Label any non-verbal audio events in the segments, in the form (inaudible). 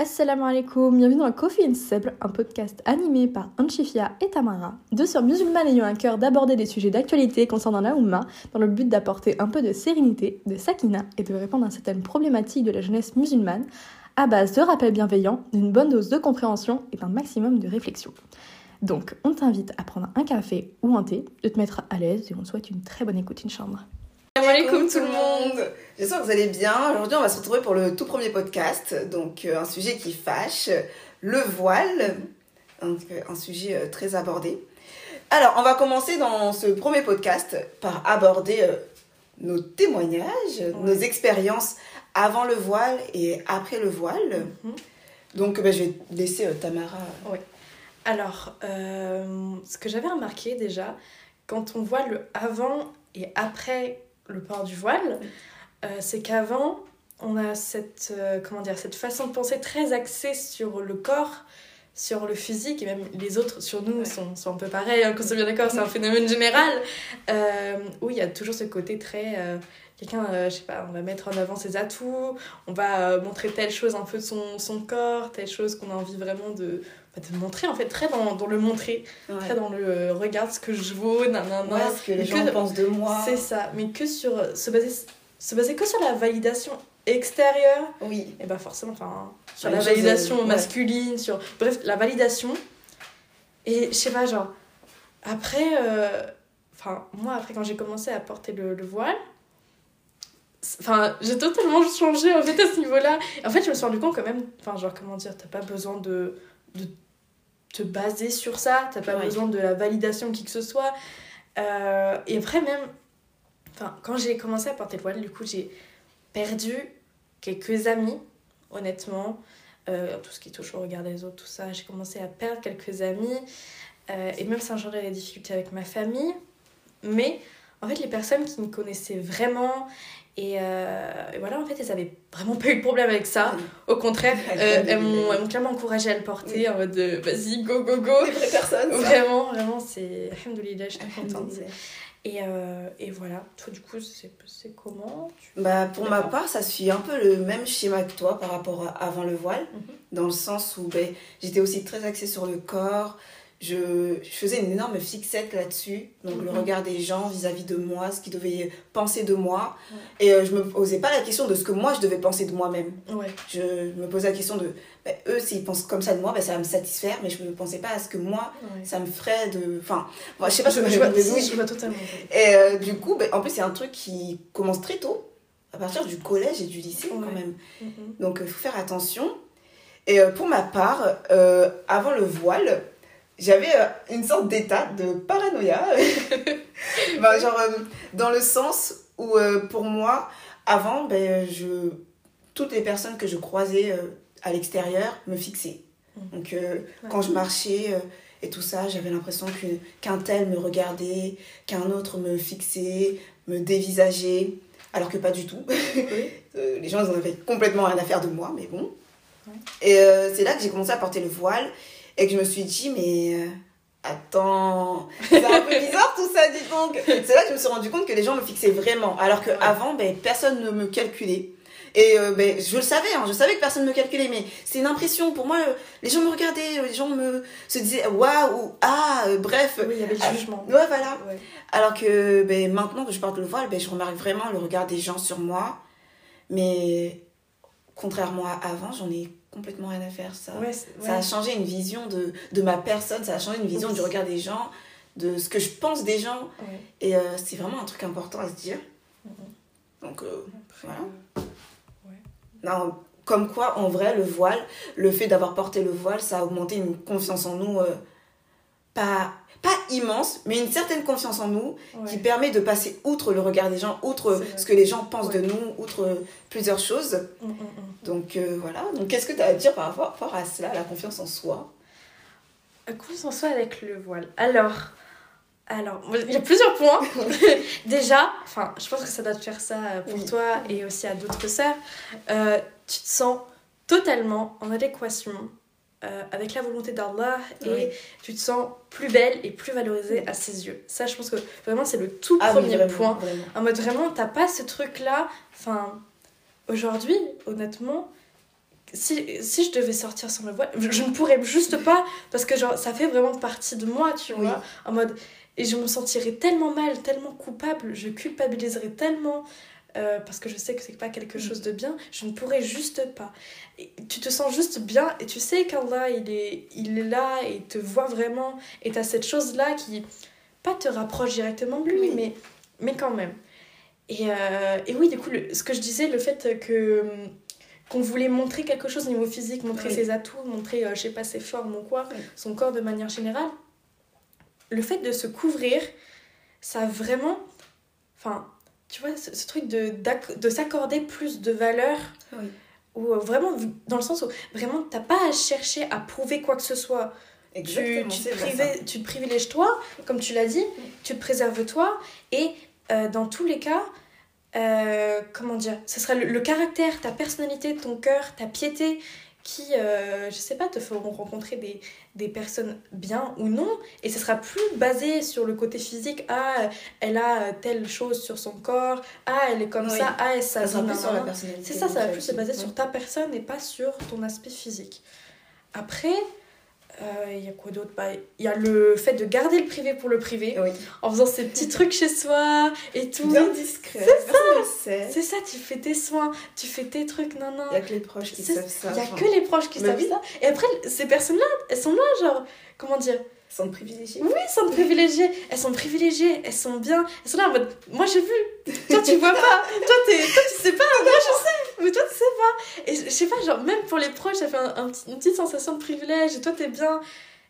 Assalamu alaikum, bienvenue dans Coffee and Sable, un podcast animé par Anchifia et Tamara, deux sœurs musulmanes ayant un cœur d'aborder des sujets d'actualité concernant la Oumma, dans le but d'apporter un peu de sérénité, de sakina et de répondre à certaines problématiques de la jeunesse musulmane, à base de rappels bienveillants, d'une bonne dose de compréhension et d'un maximum de réflexion. Donc, on t'invite à prendre un café ou un thé, de te mettre à l'aise et on te souhaite une très bonne écoute, chambre. Salam alaikum tout le monde J'espère que vous allez bien. Aujourd'hui, on va se retrouver pour le tout premier podcast. Donc, euh, un sujet qui fâche, le voile. Donc, euh, un sujet euh, très abordé. Alors, on va commencer dans ce premier podcast par aborder nos témoignages, nos expériences avant le voile et après le voile. Mhm. Donc, ben, je vais laisser Tamara. Oui. Alors, ce que j'avais remarqué déjà, quand on voit le avant et après le port du voile, c'est qu'avant, on a cette, euh, comment dire, cette façon de penser très axée sur le corps, sur le physique, et même les autres sur nous sont, sont, un peu pareils, hein, qu'on soit bien d'accord, c'est un phénomène (laughs) général, euh, où il y a toujours ce côté très... Quelqu'un, je sais pas, on va mettre en avant ses atouts, on va montrer telle chose un peu de son, son corps, telle chose qu'on a envie vraiment de, bah, de montrer en fait très dans, dans le montrer très dans le regarde ce que je vaux nanana. Ouais, ce que les gens pensent de moi. C'est ça. Mais que sur se baser se baser que sur la validation extérieure. Oui. Et bah forcément enfin sur la validation masculine sur bref la validation. Et je sais pas genre après enfin moi après quand j'ai commencé à porter le, le voile Enfin, j'ai totalement changé en fait à ce niveau-là. En fait, je me suis rendu compte quand même, enfin, genre, comment dire, t'as pas besoin de, de te baser sur ça, t'as pas besoin de la validation de qui que ce soit. Euh, et après, même, enfin, quand j'ai commencé à porter le voile, du coup, j'ai perdu quelques amis, honnêtement. Euh, tout ce qui touche au regard des autres, tout ça, j'ai commencé à perdre quelques amis. Euh, et même ça engendrait des difficultés avec ma famille. Mais en fait, les personnes qui me connaissaient vraiment euh, et, voilà, en fait, elles avaient vraiment pas eu de problème avec ça. Au contraire, euh, elles m'ont clairement encouragé à le porter en mode vas-y, go, go, go. Des vraies personnes. Vraiment, vraiment, c'est. Alhamdoulilah, je suis contente. Et, euh, et, voilà, toi du coup, c'est comment bah, Pour ma part, ça suit un peu le même schéma que toi par rapport à avant le voile, mhm. dans le sens où ben, j'étais aussi très axée sur le corps, je, je, faisais une énorme fixette là-dessus, donc le mhm. regard des gens vis-à-vis de moi, ce qu'ils devaient penser de moi. Et euh, je me posais pas la question de ce que moi je devais penser de moi-même. Je me posais la question de bah, eux, s'ils pensent comme ça de moi, bah, ça va me satisfaire, mais je ne pensais pas à ce que moi, ça me ferait de. Enfin, moi, je sais pas je, je, vois, je vois totalement. Et euh, du coup, bah, en plus, c'est un truc qui commence très tôt, à partir du collège et du lycée quand même. Mhm. Donc, il faut faire attention. Et euh, pour ma part, avant le voile, j'avais euh, une sorte d'état de paranoïa. (laughs) bah, genre, euh, dans le sens où, euh, pour moi, avant, ben, je, toutes les personnes que je croisais à l'extérieur me fixaient. Mmh. Donc, quand je marchais et tout ça, j'avais l'impression qu'un tel me regardait, qu'un autre me fixait, me dévisageait, alors que pas du tout. (laughs) les gens, ils en avaient complètement rien à faire de moi, mais bon. Et c'est là que j'ai commencé à porter le voile et que je me suis dit, mais euh, attends, c'est un peu bizarre tout ça, dis donc. C'est là que je me suis rendu compte que les gens me fixaient vraiment, alors qu'avant, ben, personne ne me calculait. Et euh, ben, je le savais, hein, je savais que personne ne me calculait, mais c'est une impression. Pour moi, euh, les gens me regardaient, les gens me se disaient waouh, ah, bref. Oui, il y avait le jugement. ouais, voilà. Alors que ben, maintenant que je porte le voile, ben, je remarque vraiment le regard des gens sur moi. Mais contrairement à avant, j'en ai complètement rien à faire. Ça, ça a changé une vision de, de ma personne, ça a changé une vision du regard des gens, de ce que je pense des gens. Et euh, c'est vraiment un truc important à se dire. Mm-hmm. Donc, euh, voilà. Non, comme quoi, en vrai, le voile, le fait d'avoir porté le voile, ça a augmenté une confiance en nous euh, pas pas immense, mais une certaine confiance en nous qui permet de passer outre le regard des gens, outre ce que les gens pensent de nous, outre plusieurs choses. Mm, mm, mm. Donc euh, voilà. Donc qu'est-ce que tu as à dire par rapport, à cela, la confiance en soi? La confiance en soi avec le voile. Alors, alors, il y a plusieurs points. (laughs) Déjà, enfin, je pense que ça doit te faire ça pour toi et aussi à d'autres sœurs. Euh, tu te sens totalement en adéquation euh, avec la volonté d'Allah et tu te sens plus belle et plus valorisée à ses yeux. Ça, je pense que vraiment, c'est le tout ah premier point. En mode vraiment, t'as pas ce truc-là. Enfin, aujourd'hui, honnêtement, si, si je devais sortir sans le voile, je, ne pourrais juste pas parce que genre ça fait vraiment partie de moi, tu vois, en mode et je me sentirais tellement mal, tellement coupable, je culpabiliserais tellement euh, parce que je sais que c'est pas quelque mm. chose de bien, je ne pourrais juste pas. Et tu te sens juste bien et tu sais qu'Allah il est, il est là et te voit vraiment et tu as cette chose là qui pas te rapproche directement de lui, mais, mais quand même. Et, euh, et oui, du coup, ce que je disais, le fait que qu'on voulait montrer quelque chose au niveau physique, montrer ses atouts, montrer, euh, je sais pas, ses formes ou quoi, son corps de manière générale, le fait de se couvrir, ça a vraiment. Enfin, tu vois, ce, truc de, de s'accorder plus de valeur. Ou euh, vraiment, dans le sens où vraiment, t'as pas à chercher à prouver quoi que ce soit. Exactement, tu, tu, te tu, te privilèges toi, comme tu l'as dit, tu te préserves toi, et euh, dans tous les cas, euh, comment dire, ce sera le, caractère, ta personnalité, ton cœur, ta piété qui, euh, je sais pas, te feront rencontrer des, des, personnes bien ou non. Et ce sera plus basé sur le côté physique. Ah, elle a telle chose sur son corps. Ah, elle est comme ça. Ah, elle ça. ça C'est ça, ça va plus se baser sur ta personne et pas sur ton aspect physique. Après, il euh, y a quoi d'autre bah, Il y a le fait de garder le privé pour le privé, en faisant ses petits trucs chez soi et tout. Bien discret. C'est ça. C'est ça, tu fais tes soins, tu fais tes trucs, non, non. Il y a que les proches qui savent ça. Il y a que les proches qui savent ça. Et après, ces personnes-là, elles sont là, genre, comment dire sont privilégiées. Oui, elles sont privilégiées. Elles sont privilégiées, elles sont bien. Elles sont là en mode, moi j'ai vu. Toi tu vois pas. toi, es, toi tu sais pas. Moi je sais. Mais toi tu sais pas. Et je sais pas, genre même pour les proches, ça fait un, une petite sensation de privilège. Et toi t'es bien.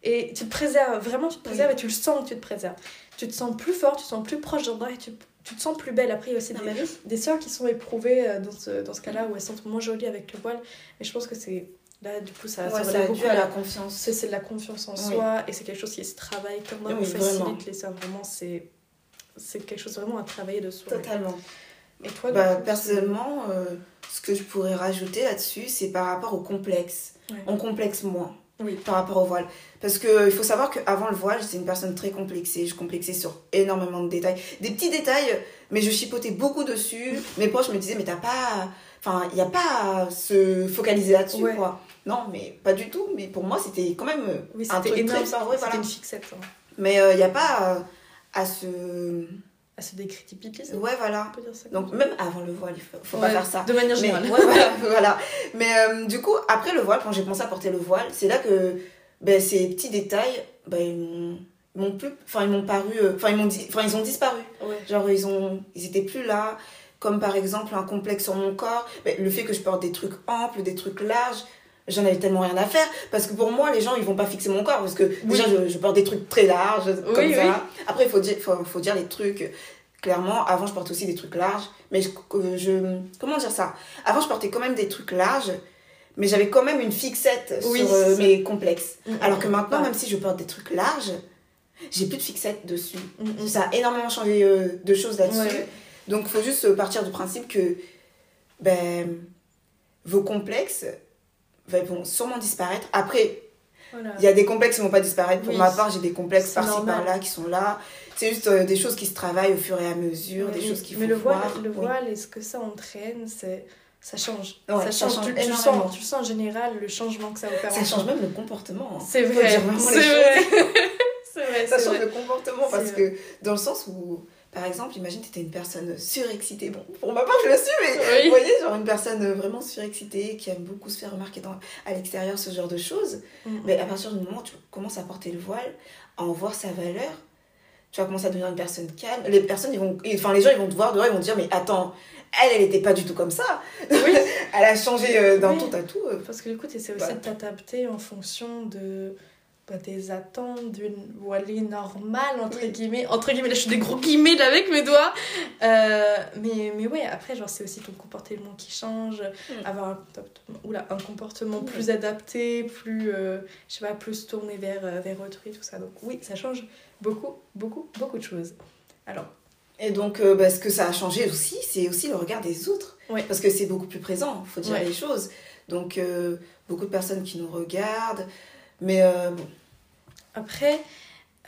Et tu te préserves. Vraiment, tu te préserves et tu le sens que tu te préserves. Tu te sens plus fort, tu te sens plus proche d'un et tu, tu te sens plus belle. Après, il y a aussi des, des soeurs qui sont éprouvées euh, dans ce, dans ce cas-là où elles sont moins jolies avec le voile. Mais je pense que c'est Là, du coup, ça, ça, ça dû à la confiance. C'est de la confiance en soi et c'est quelque chose qui se travaille. Comme moi, oui, facilite les sœurs, vraiment, c'est quelque chose vraiment à travailler de soi. Totalement. Et toi, bah, personnellement, euh, ce que je pourrais rajouter là-dessus, c'est par rapport au complexe. On complexe moins oui. par rapport au voile. Parce qu'il faut savoir qu'avant le voile, j'étais une personne très complexée. Je complexais sur énormément de détails. Des petits détails, mais je chipotais beaucoup dessus. (laughs) Mes proches me disaient, mais t'as pas Enfin, il n'y a pas à se focaliser là-dessus, quoi. Non, mais pas du tout. Mais pour moi, c'était quand même oui, un truc énorme. très ouais, voilà. une fixette. Hein. Mais il euh, n'y a pas à, se... À se décrédibiliser. Ouais, voilà. Dire ça Donc, même avant le voile, il faut, faut pas faire ça. De manière générale. Mais, ouais, voilà, (laughs) voilà. Mais euh, du coup, après le voile, quand j'ai commencé à porter le voile, c'est là que ben, ces petits détails, ben, ils m'ont plus enfin ils m'ont paru euh, enfin ils m'ont enfin ils ont disparu genre ils ont ils étaient plus là comme par exemple un complexe sur mon corps, le fait que je porte des trucs amples, des trucs larges, j'en avais tellement rien à faire parce que pour moi les gens ils vont pas fixer mon corps parce que déjà je, porte des trucs très larges comme ça. Après il faut dire faut, faut, dire les trucs clairement avant je portais aussi des trucs larges mais je, je, comment dire ça? Avant je portais quand même des trucs larges mais j'avais quand même une fixette sur euh, mes complexes. Mm, mm, Alors que mm. maintenant même si je porte des trucs larges, j'ai plus de fixette dessus. Ça a énormément changé euh, de choses là-dessus. Donc, il faut juste partir du principe que ben, vos complexes ben, vont sûrement disparaître. Après, il y a des complexes qui ne vont pas disparaître. Pour ma part, j'ai des complexes par-ci par-là qui sont là. C'est juste euh, des choses qui se travaillent au fur et à mesure, des choses qui Mais le voile, le voile et ce que ça entraîne, c'est ça change. ça, change. tu, tu, sens, tu sens en général le changement que ça opère. Ça change même le comportement. (laughs) C'est vrai. C'est vrai. vrai. Ça change le comportement parce que dans le sens où par exemple, imagine que tu étais une personne surexcitée. Bon, pour ma part, je le suis, mais vous voyez, genre une personne vraiment surexcitée qui aime beaucoup se faire remarquer dans, à l'extérieur, ce genre de choses. Mm-hmm. Mais à partir du moment où tu commences à porter le voile, à en voir sa valeur, tu vas commencer à devenir une personne calme. Les personnes, ils vont, enfin, les gens, ils vont te voir dehors, ils vont te dire, mais attends, elle, elle n'était pas du tout comme ça. Oui. (laughs) elle a changé euh, d'un tout à tout. Parce que du coup, tu essaies aussi de t'adapter en fonction de des attentes d'une voilée normale, entre guillemets. Entre guillemets, là je suis des gros guillemets là avec mes doigts. Euh, mais, mais ouais, après, genre, c'est aussi ton comportement qui change. Mm. Avoir un, oula, un comportement plus adapté, plus, euh, je sais pas, plus tourné vers, euh, vers autrui, tout ça. Donc oui, ça change beaucoup, beaucoup, beaucoup de choses. Alors. Et donc, bah, ce que ça a changé aussi, c'est aussi le regard des autres. Parce que c'est beaucoup plus présent, il faut dire les choses. Donc, beaucoup de personnes qui nous regardent. Mais bon, après,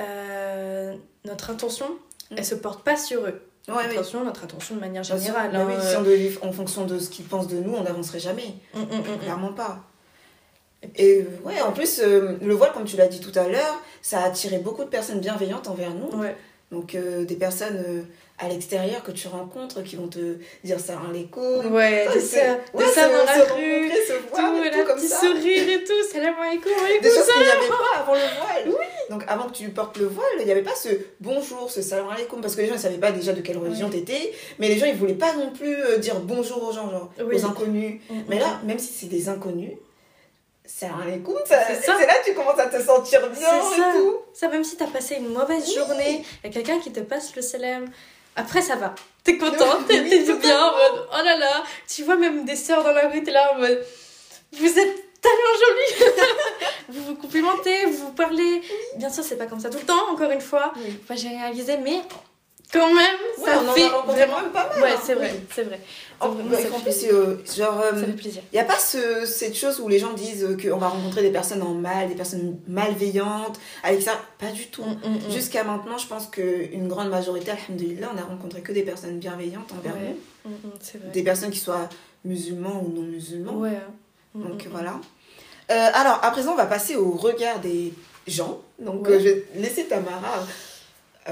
euh, notre intention, elle mm. se porte pas sur eux. ouais, attention, notre attention de manière générale. Hein, si on devait en fonction de ce qu'ils pensent de nous, on n'avancerait jamais. Mm, mm, Clairement pas. Et ouais, en plus, euh, le voile, comme tu l'as dit tout à l'heure, ça a attiré beaucoup de personnes bienveillantes envers nous. Ouais. Donc, euh, des personnes euh, à l'extérieur que tu rencontres qui vont te dire ça en l'écho. Ouais, c'est ça. Ouais, ça dans la rue, se voir, tout, tout, comme petit ça. sourire et tout, salam alaikum, alaikum Des choses qu'il n'y avait pas avant le voile. Oui. Donc avant que tu portes le voile, il n'y avait pas ce bonjour, ce salam alaikum, parce que les gens ne savaient pas déjà de quelle religion ouais. t'étais, mais les gens ils voulaient pas non plus dire bonjour aux gens, genre aux inconnus. Mm, mais là, même si c'est des inconnus, c'est un c'est là que tu commences à te sentir bien et tout. Ça, même si t'as passé une mauvaise journée, il y a quelqu'un qui te passe le salam. Après, ça va. T'es content, t'es bien en mode oh là là. Tu vois même des sœurs dans la rue, t'es là en mode vous êtes tellement jolies. (laughs) vous vous complimentez, vous vous parlez. Bien sûr, c'est pas comme ça tout le temps, encore une fois. Enfin, j'ai réalisé, mais quand même, ça fait vraiment pas mal. Ouais, hein. c'est vrai, c'est vrai. En, plus, euh, genre, euh, il n'y a pas ce, cette chose où les gens disent qu'on va rencontrer des personnes en mal, des personnes malveillantes, avec ça, pas du tout. Mm, mm, mm. Jusqu'à maintenant, je pense qu'une grande majorité, alhamdoulilah, on a rencontré que des personnes bienveillantes envers nous. Vrai. Des personnes qui soient musulmans ou non musulmans. Ouais. Donc voilà. Euh, alors, à présent, on va passer au regard des gens. Donc, je vais laisser Tamara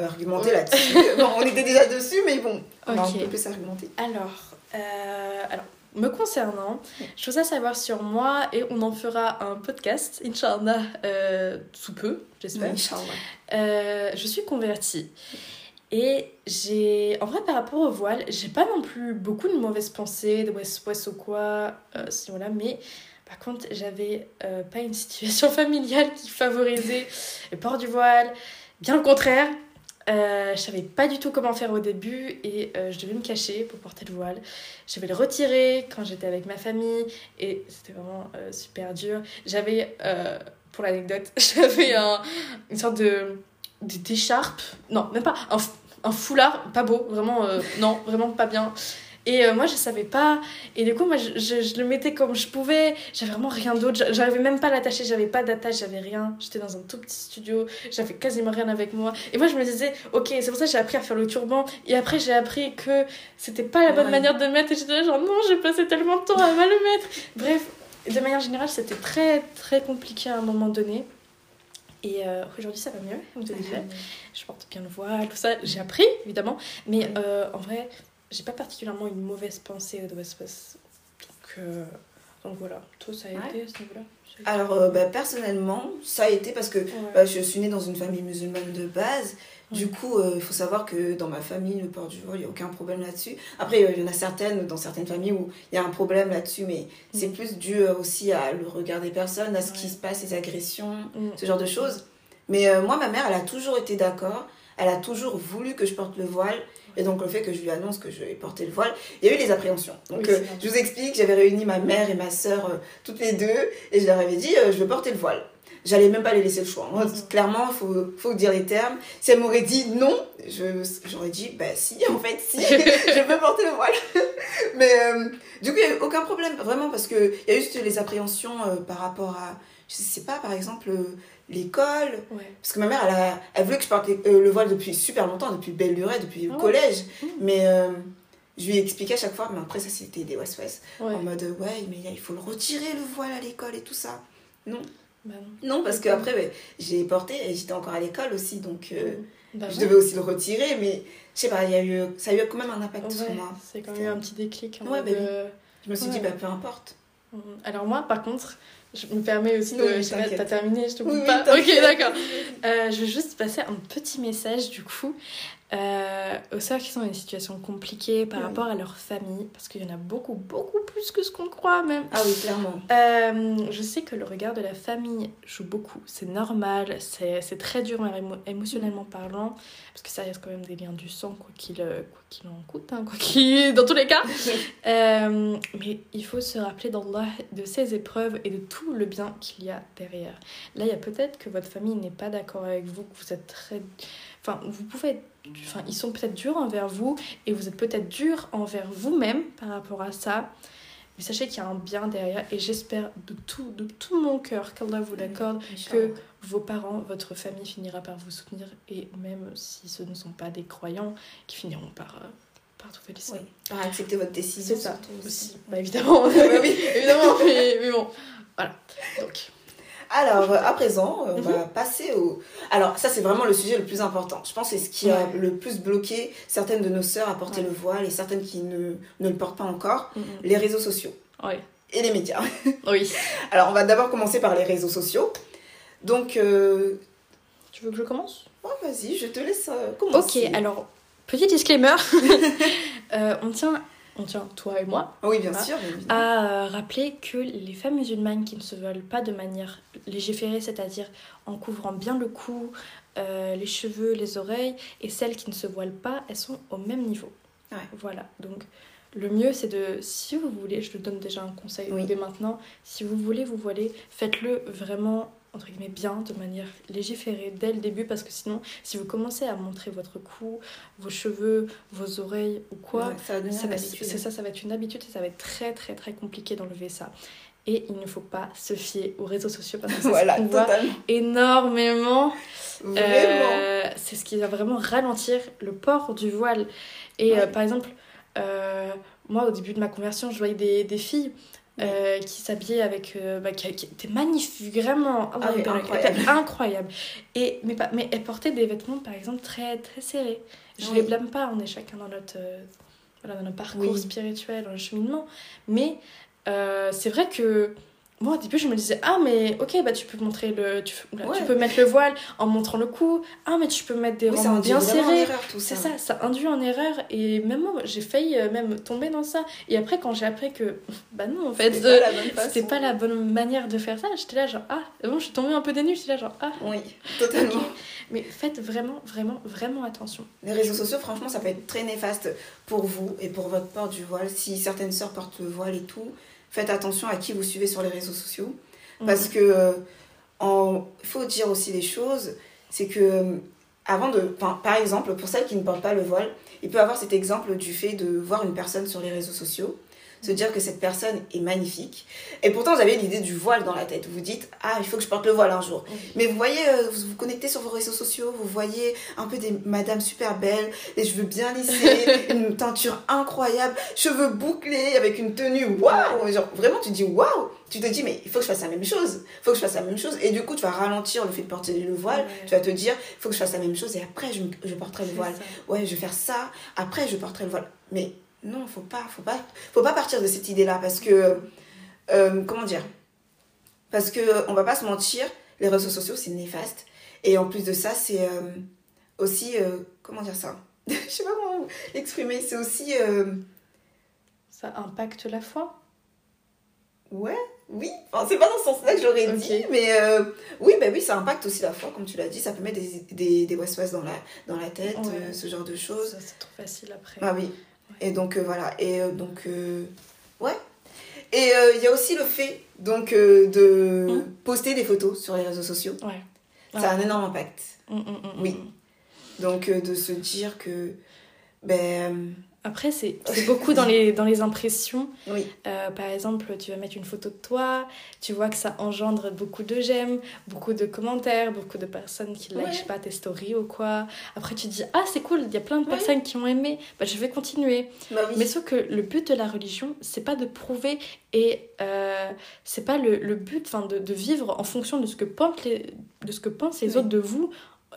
argumenter là-dessus. (laughs) on était déjà dessus, mais bon, on va un peu plus argumenter. Alors, euh, alors, me concernant, je veux savoir sur moi et on en fera un podcast, Inch'Allah, euh, sous peu, j'espère. Euh, je suis convertie. Et j'ai, en vrai, par rapport au voile, j'ai pas non plus beaucoup de mauvaises pensées, de west-west ou quoi, si voilà, mais par contre, j'avais pas une (laughs) situation familiale qui favorisait le port du voile, bien le contraire. Euh, je savais pas du tout comment faire au début et euh, je devais me cacher pour porter le voile. Je devais le retirer quand j'étais avec ma famille et c'était vraiment euh, super dur. J'avais, pour l'anecdote, (laughs) j'avais un, une sorte de d'écharpe, non, même pas, un, un foulard, pas beau, vraiment, non, vraiment pas bien. Et euh, moi, je savais pas. Et du coup, moi, je, je, le mettais comme je pouvais. J'avais vraiment rien d'autre. J'arrivais même pas à l'attacher. J'avais pas d'attache, j'avais rien. J'étais dans un tout petit studio. J'avais quasiment rien avec moi. Et moi, je me disais, ok, c'est pour ça que j'ai appris à faire le turban. Et après, j'ai appris que c'était pas la bonne manière de mettre. Et j'étais là, genre, non, j'ai passé tellement de temps à mal le mettre. Bref, de manière générale, c'était très, très compliqué à un moment donné. Et euh, aujourd'hui, ça va mieux, Je porte bien le voile, tout ça. J'ai appris, évidemment. Mais euh, en vrai, j'ai pas particulièrement une mauvaise pensée de West Donc, euh, donc voilà, toi ça a été à ce niveau-là? Alors euh, bah, personnellement, ça a été parce que bah, je suis née dans une famille musulmane de base. Du coup, euh, il faut savoir que dans ma famille, le port du voile, il n'y a aucun problème là-dessus. Après, il y en a certaines, dans certaines familles, où il y a un problème là-dessus, mais c'est mm. plus dû aussi à le regard des personnes, à ce qui se passe, les agressions, mm. ce genre de choses. Mais moi, ma mère, elle a toujours été d'accord. Elle a toujours voulu que je porte le voile. Et donc, le fait que je lui annonce que je vais porter le voile, il y a eu des appréhensions. Donc, euh, je vous explique, j'avais réuni ma mère et ma sœur, euh, toutes les deux, et je leur avais dit, euh, je veux porter le voile. J'allais même pas les laisser le choix. Moi, clairement, il faut, faut dire les termes. Si elle m'aurait dit non, j'aurais dit, bah si, en fait, si, (laughs) je veux porter le voile. Mais du coup, il n'y a eu aucun problème, vraiment, parce qu'il y a eu juste les appréhensions par rapport à, je sais pas, par exemple, l'école. Parce que ma mère, elle, a, elle voulait que je porte euh, le voile depuis super longtemps, depuis belle lurette, depuis le ah collège. Mmh. Mais euh, je lui ai expliqué à chaque fois, mais après, ça c'était des West-West. En mode, ouais, mais il faut le retirer le voile à l'école et tout ça. Non. Bah non. parce qu'après, ouais, j'ai porté et j'étais encore à l'école aussi, donc euh, mmh. bah je devais aussi le retirer. Mais je sais pas, y a eu, ça a eu quand même un impact sur moi. C'est quand même un petit déclic. Ouais, bah Je me suis dit, bah peu importe. Mmh. Alors moi, par contre, je me permets aussi de. Oui, je t'as terminé, je te coupe pas. ok, d'accord. (laughs) Euh, je vais juste passer un petit message du coup euh, aux sœurs qui sont dans une situation compliquée par rapport à leur famille, parce qu'il y en a beaucoup, beaucoup plus que ce qu'on croit même. Ah oui, clairement. Euh, je sais que le regard de la famille joue beaucoup, c'est normal, c'est très dur émotionnellement parlant, parce que ça reste quand même des liens du sang, quoi qu'il euh, qu en coûte, hein, quoi qu'il, dans tous les cas. (laughs) euh, mais il faut se rappeler d'Allah, de ses épreuves et de tout le bien qu'il y a derrière. Là, il y a peut-être que votre famille n'est pas d'accord avec vous, que vous êtes très Enfin, vous pouvez Enfin, ils sont peut-être durs envers vous et vous êtes peut-être dur envers vous-même par rapport à ça. Mais sachez qu'il y a un bien derrière et j'espère de tout, de tout mon cœur qu'Allah vous l'accorde, que vos parents, votre famille finira par vous soutenir et même si ce ne sont pas des croyants, qui finiront par, euh, par trouver les oui. Par accepter votre décision. C'est ça aussi. Bah évidemment, (laughs) oui, (laughs) évidemment, mais, mais bon, voilà. Donc. Alors, à présent, on va mhm. passer au. Alors, ça, c'est vraiment le sujet le plus important. Je pense que c'est ce qui a le plus bloqué certaines de nos sœurs à porter le voile et certaines qui ne, ne le portent pas encore mhm. les réseaux sociaux. Oui. Et les médias. Oui. (laughs) Alors, on va d'abord commencer par les réseaux sociaux. Donc. Euh, tu veux que je commence? oh, Vas-y, je te laisse euh, commencer. Ok, alors, petit disclaimer. (laughs) Euh, on tient on tient, toi et moi, oui, bien sûr, à rappeler que les femmes musulmanes qui ne se veulent pas de manière légiférée, c'est-à-dire en couvrant bien le cou, euh, les cheveux, les oreilles, et celles qui ne se voilent pas, elles sont au même niveau. Voilà, donc le mieux c'est de, si vous voulez, je te donne déjà un conseil dès maintenant, si vous voulez vous voiler, faites-le vraiment entre guillemets bien de manière légiférée dès le début parce que sinon si vous commencez à montrer votre cou vos cheveux vos oreilles ou quoi ça, c'est ça ça va être une habitude et ça va être très très très compliqué d'enlever ça. Et il ne faut pas se fier aux réseaux sociaux parce que ça voilà, énormément. Euh, c'est ce qui va vraiment ralentir le port du voile. Et euh, par exemple euh, moi au début de ma conversion je voyais des, des filles euh, qui s'habillait avec. Euh, bah, qui, était magnifique, vraiment. Ah, incroyable. incroyable. Et, mais, mais elle portait des vêtements, par exemple, très, très serrés. Je ne les blâme pas, on est chacun dans notre, euh, voilà, dans notre parcours spirituel, dans le cheminement. Mais c'est vrai que moi au début je me disais ah mais ok bah tu peux montrer le tu, tu peux mettre le voile en montrant le cou. Ah mais tu peux mettre des oui, bien serrés c'est ça. ça induit en erreur. Et même moi j'ai failli euh, même tomber dans ça. Et après quand j'ai appris que bah non en fait c'était pas, la bonne manière de faire ça j'étais là genre ah bon je suis tombée un peu dénue j'étais là genre ah. Oui totalement. Mais faites vraiment vraiment vraiment attention. Les réseaux sociaux franchement ça peut être très néfaste pour vous et pour votre port du voile. Si certaines sœurs portent le voile et tout faites attention à qui vous suivez sur les réseaux sociaux. Mhm. Parce que, il faut dire aussi les choses, c'est que, euh, avant de. Par exemple, pour celles qui ne portent pas le voile, il peut avoir cet exemple du fait de voir une personne sur les réseaux sociaux se dire que cette personne est magnifique. Et pourtant, vous avez l'idée du voile dans la tête. Vous vous dites, ah, il faut que je porte le voile un jour. Mais vous voyez, euh, vous vous connectez sur vos réseaux sociaux, vous voyez un peu des madames super belles, les cheveux bien lissés, (laughs) une teinture incroyable, cheveux bouclés avec une tenue waouh. Genre, vraiment, tu dis waouh. Tu te dis, mais il faut que je fasse la même chose. Il faut que je fasse la même chose. Et du coup, tu vas ralentir le fait de porter le voile. Tu vas te dire, il faut que je fasse la même chose et après, je, je porterai le voile. Ouais, je vais faire ça. Après, je porterai le voile. Mais non, faut pas, faut pas, faut pas partir de cette idée-là parce que, euh, comment dire Parce que on va pas se mentir, les réseaux sociaux c'est néfaste et en plus de ça c'est euh, aussi, euh, comment dire ça? (laughs) Je sais pas comment l'exprimer. C'est aussi. Ça impacte la foi? Ouais, oui. Enfin, c'est pas dans ce sens-là que j'aurais dit, mais oui, bah oui, ça impacte aussi la foi, comme tu l'as dit. Ça peut mettre des, des, des dans la, dans la tête, ce genre de choses. c'est trop facile après. Ah oui. Et donc euh, voilà. Et euh, donc, euh, ouais. Et il y a aussi le fait donc de mmh. poster des photos sur les réseaux sociaux. Ouais. Ça a un énorme impact. Mmh, mmh, oui. Donc de se dire que ben après, c'est beaucoup dans les, dans les impressions. (laughs) Oui. Euh, par exemple, tu vas mettre une photo de toi, tu vois que ça engendre beaucoup de j'aime, beaucoup de commentaires, beaucoup de personnes qui like pas tes stories ou quoi. Après, tu dis, ah, c'est cool, il y a plein de personnes qui ont aimé, bah, je vais continuer. Bah Mais sauf que le but de la religion, c'est pas de prouver et euh, c'est pas le, le but de, de, vivre en fonction de ce que pensent les, de ce que pensent les autres de vous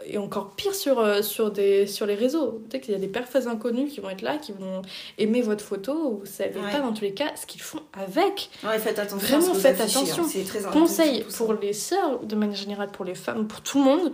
et encore pire sur, euh, sur, des, sur les réseaux. Peut-être qu'il y a des personnes inconnues qui vont être là, qui vont aimer votre photo, vous savez pas dans tous les cas ce qu'ils font avec. Ouais, faites attention. Vraiment, faites attention. C'est très Conseil pour les sœurs, de manière générale pour les femmes, pour tout le monde.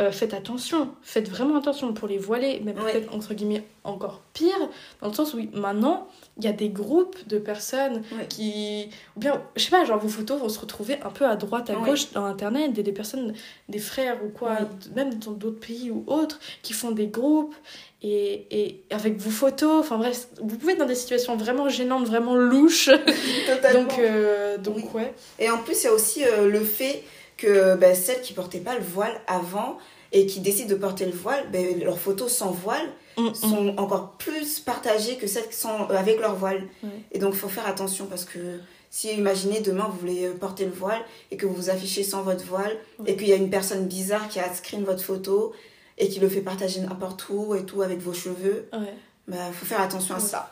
Euh, faites attention, faites vraiment attention pour les voiler, mais peut-être entre guillemets encore pire, dans le sens où maintenant il y a des groupes de personnes qui. Ou bien, je sais pas, genre vos photos vont se retrouver un peu à droite, à gauche dans internet, des, des personnes, des frères ou quoi, même dans d'autres pays ou autres, qui font des groupes et, et avec vos photos, enfin bref, vous pouvez être dans des situations vraiment gênantes, vraiment louches. (laughs) Totalement. donc, euh, donc ouais. Et en plus, il y a aussi euh, le fait que bah, celles qui portaient pas le voile avant, et qui décident de porter le voile, ben, leurs photos sans voile mm, mm. sont encore plus partagées que celles qui sont euh, avec leur voile. Et donc, il faut faire attention parce que si, imaginez, demain, vous voulez euh, porter le voile et que vous vous affichez sans votre voile et qu'il y a une personne bizarre qui a screen votre photo et qui le fait partager n'importe où et tout avec vos cheveux, il bah, faut faire attention à ça.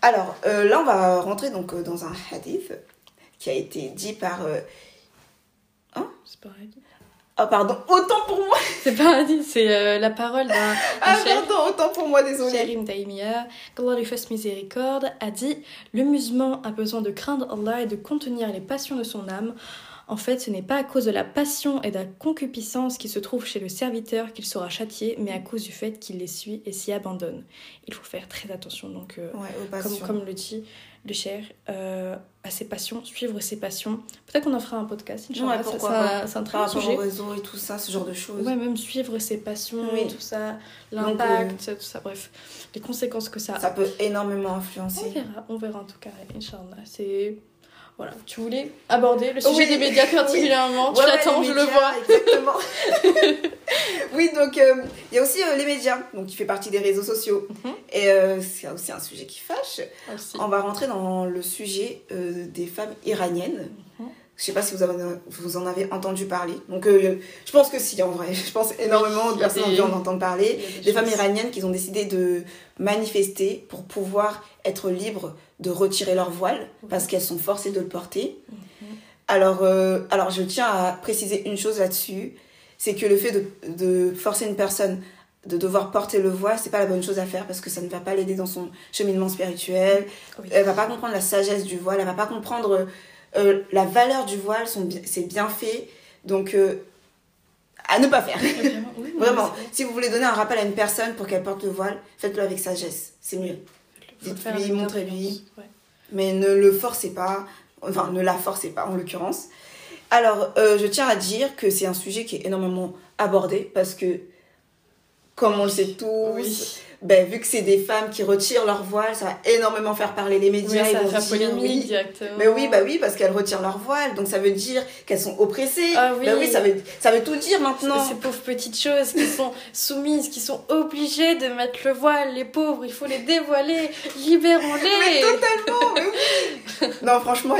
Alors, euh, là, on va rentrer donc dans un hadith qui a été dit par... C'est pareil. Ah pardon, autant pour moi (laughs) C'est pas dit, c'est euh, la parole d'un... Ah pardon, autant pour moi, désolé. Sharim Daimia, qu'Allah lui fasse miséricorde, a dit « Le musulman a besoin de craindre Allah et de contenir les passions de son âme. En fait, ce n'est pas à cause de la passion et de la concupiscence qui se trouve chez le serviteur qu'il sera châtié, mais à cause du fait qu'il les suit et s'y abandonne. Il faut faire très attention, donc, euh, comme, comme le dit le cher, euh, à ses passions, suivre ses passions. Peut-être qu'on en fera un podcast, ouais, pourquoi C'est un très bon sujet. Au réseau et tout ça, ce genre de choses. Ouais, même suivre ses passions, et tout ça, l'impact, euh, tout ça, bref, les conséquences que ça Ça peut énormément influencer. On verra, on verra en tout cas, Inch'Allah. C'est voilà, tu voulais aborder le sujet des médias particulièrement. Tu l'attends, je le vois. Exactement. (laughs) oui, donc euh, il y a aussi euh, les médias, donc qui fait partie des réseaux sociaux. Mhm. Et euh, c'est aussi un sujet qui fâche. On va rentrer dans le sujet des femmes iraniennes. Mhm. Je sais pas si vous, avez, vous en avez entendu parler. Donc, je pense que si, en vrai. Je pense énormément de personnes ont dû en entendre parler. Des, femmes iraniennes qui ont décidé de manifester pour pouvoir être libres de retirer leur voile parce qu'elles sont forcées de le porter. Alors, euh, alors, je tiens à préciser une chose là-dessus, c'est que le fait de, de, forcer une personne de devoir porter le voile, c'est pas la bonne chose à faire parce que ça ne va pas l'aider dans son cheminement spirituel. Oui. Elle va pas comprendre la sagesse du voile, elle va pas comprendre euh, la valeur du voile, son, ses bienfaits. Donc, euh, à ne pas faire. (laughs) Vraiment. Si vous voulez donner un rappel à une personne pour qu'elle porte le voile, faites-le avec sagesse. C'est mieux. Dites-lui, montrez-lui. Mais ne le forcez pas. Enfin, ne la forcez pas en l'occurrence. Alors, euh, je tiens à dire que c'est un sujet qui est énormément abordé parce que, comme on le sait tous, ben, vu que c'est des femmes qui retirent leur voile, ça va énormément faire parler les médias. Oui, ça va faire polémique directement. Mais oui, bah oui, parce qu'elles retirent leur voile, donc ça veut dire qu'elles sont oppressées. Ah oui. Ben oui, ça veut, ça veut tout dire maintenant. Ces pauvres petites choses qui sont soumises, qui sont obligées de mettre le voile, les pauvres, il faut les dévoiler, libérons-les. Mais totalement, mais oui. non, franchement,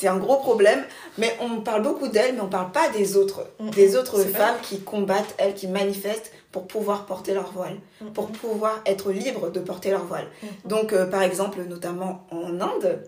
c'est un gros problème. Mais on parle beaucoup d'elles, mais on parle pas des autres. Mm, des autres femmes qui combattent, elles, qui manifestent pour pouvoir porter leur voile, mm-hmm. pour pouvoir être libres de porter leur voile. Mm-hmm. Donc, euh, par exemple, notamment en Inde,